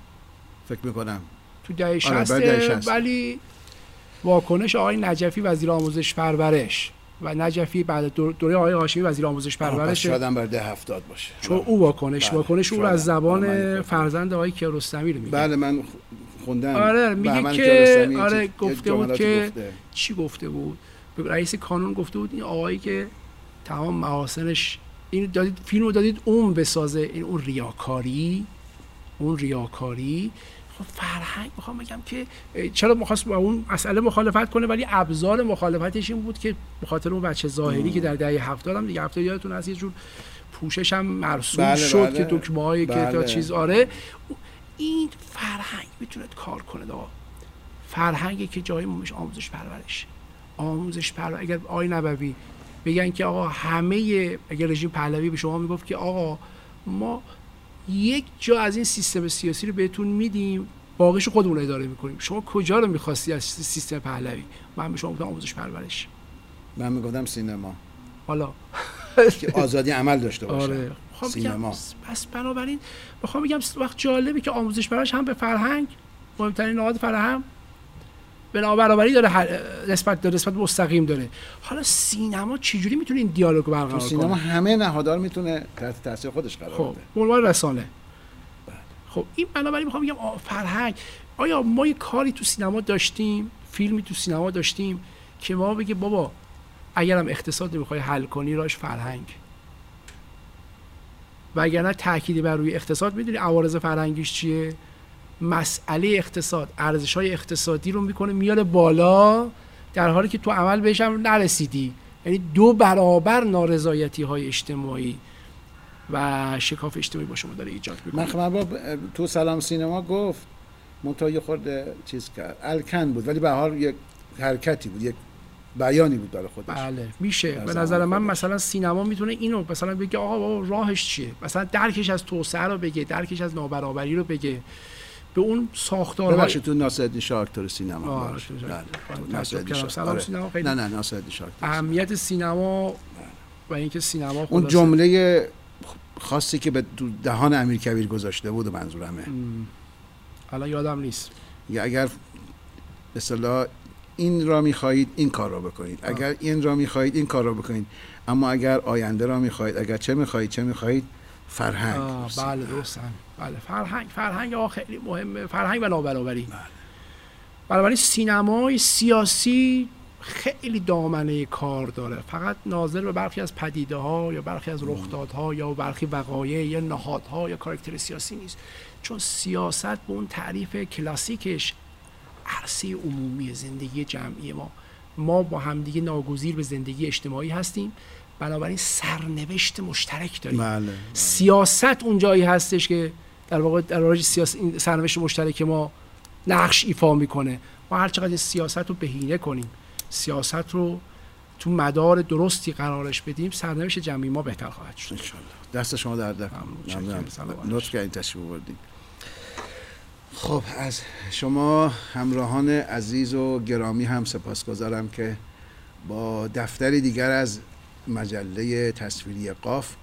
فکر می‌کنم. تو دهه آره، 60 بعد دهه 60. ولی واکنش آقای نجفی وزیر آموزش پرورش و نجفی بعد دور- دوره آقای هاشمی وزیر آموزش پرورش شاید هم بر ده هفتاد باشه. چون او واکنش بله، واکنش او از. آره، زبان فرزند آقای کیارستمی رو میگه بله من خوندم. آره، میگه بهمن که- آره، گفته بود که- گفته. چی گفته بود؟ به رئیس کانون گفته بود این آقایی که تمام محاسنش این دادید فیلم رو دادید اون بسازه این اون ریاکاری اون ریاکاری. فرهنگ می‌خوام بگم که چرا می‌خواست با اون مسئله مخالفت کنه ولی ابزار مخالفتش این بود که به خاطر اون بچه ظاهری که در دهه 70 هم دیگه 70 یادتون هست یه جور پوشش هم مرسوم بله، شد بله. که دکمه هایی که تا بله. چیز آره این فرهنگ می‌تونه کار کنه آقا فرهنگی که جای مهمش آموزش پرورش آموزش پرورش اگر آی نبوی بگن که آقا همه اگر رژیم پهلوی به شما می‌گفت که آقا ما یک جا از این سیستم سیاسی رو بهتون میدیم. باقیش رو خودمون اداره می‌کنیم. شما کجا رو می‌خواستی از سیستم پهلوی؟ من به شما گفتم آموزش پرورش. من می‌گفتم سینما. حالا. که آزادی عمل داشته باشه. آره. خب سینما. پس بنابراین می‌خوام بگم وقت جالبه که آموزش پرورش هم به فرهنگ مهمترین نهاد فرهنگ. به نابرابری داره نسبت داره نسبت مستقیم داره. حالا سینما چجوری می‌تونه این دیالوگ برقرار سینما کنه؟ همه نهادار می‌تونه تحت تاثیر خودش قرار خب بده. عنوان رسانه. خب این بنابراین می‌خوام بگم فرهنگ. آیا ما یه کاری تو سینما داشتیم فیلمی تو سینما داشتیم که ما بگه بابا اگرم اقتصاد می‌خوای حل کنی راش فرهنگ. و اگر نه تأکیدی بر روی اقتصاد می‌دونی عوارض فرهنگیش چیه؟ مسئله اقتصاد ارزش های اقتصادی رو می‌کنه میاره بالا در حالی که تو عمل بهش هم نرسیدی. یعنی دو برابر نارضایتی های اجتماعی و شکاف اجتماعی با شما داره ایجاد می‌کنه. من تو سلام سینما گفت منتها یه خورده چیز کرد الکن بود ولی به حال یک حرکتی بود یک بیانی بود برای خودش. بله میشه. به نظر من مثلا سینما می‌تونه اینو مثلا بگه آقا بابا راهش چیه؟ مثلا درکش از توسعه رو بگه درکش از نابرابری رو بگه. به اون ساختار ببخشید تو ناصرالدین شاه اکتور سینما. بله. سلام آره. سینما خیلی نه نه ناصرالدین شاه اهمیت سینما و اینکه سینما اون جمله خاصی که به دهان امیر کبیر گذاشته بود منظورمه. الان یادم نیست. اگر به این را می‌خواهید این کار را بکنید. اگر این را می‌خواهید این کار را بکنید. اما اگر آینده را می‌خواهید اگر چه می‌خواهید چه می‌خواهید فرهنگ. بله درست بله. فرهنگ فرهنگ ها خیلی مهمه. فرهنگ و نابرابری بله. بنابراین سینمای سیاسی خیلی دامنه کار داره. فقط ناظر به برخی از پدیده ها یا برخی از رخدادها یا برخی وقایع یا نهادها یا کاراکتر سیاسی نیست. چون سیاست به اون تعریف کلاسیکش عرصه عمومی زندگی جمعی ما. ما با همدیگه ناگزیر به زندگی اجتماعی هستیم. بنابراین سرنوشت مشترک داریم. بله، بله. سیاست اون جایی هستش که در واقع در واقع سرنوشت مشترک ما نقش ایفا می‌کنه. ما هر چقدر سیاست رو بهینه کنیم سیاست رو تو مدار درستی قرارش بدیم سرنوشت جمعی ما بهتر خواهد شد. دست شما در در. لطف کردین تشریف بردیم خب از شما همراهان عزیز و گرامی هم سپاسگزارم که با دفتری دیگر از مجله تصویری قاف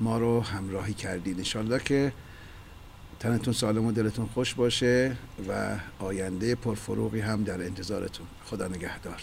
ما رو همراهی کردید انشالله که تنتون سالم و دلتون خوش باشه و آینده پرفروغی هم در انتظارتون. خدا نگهدار.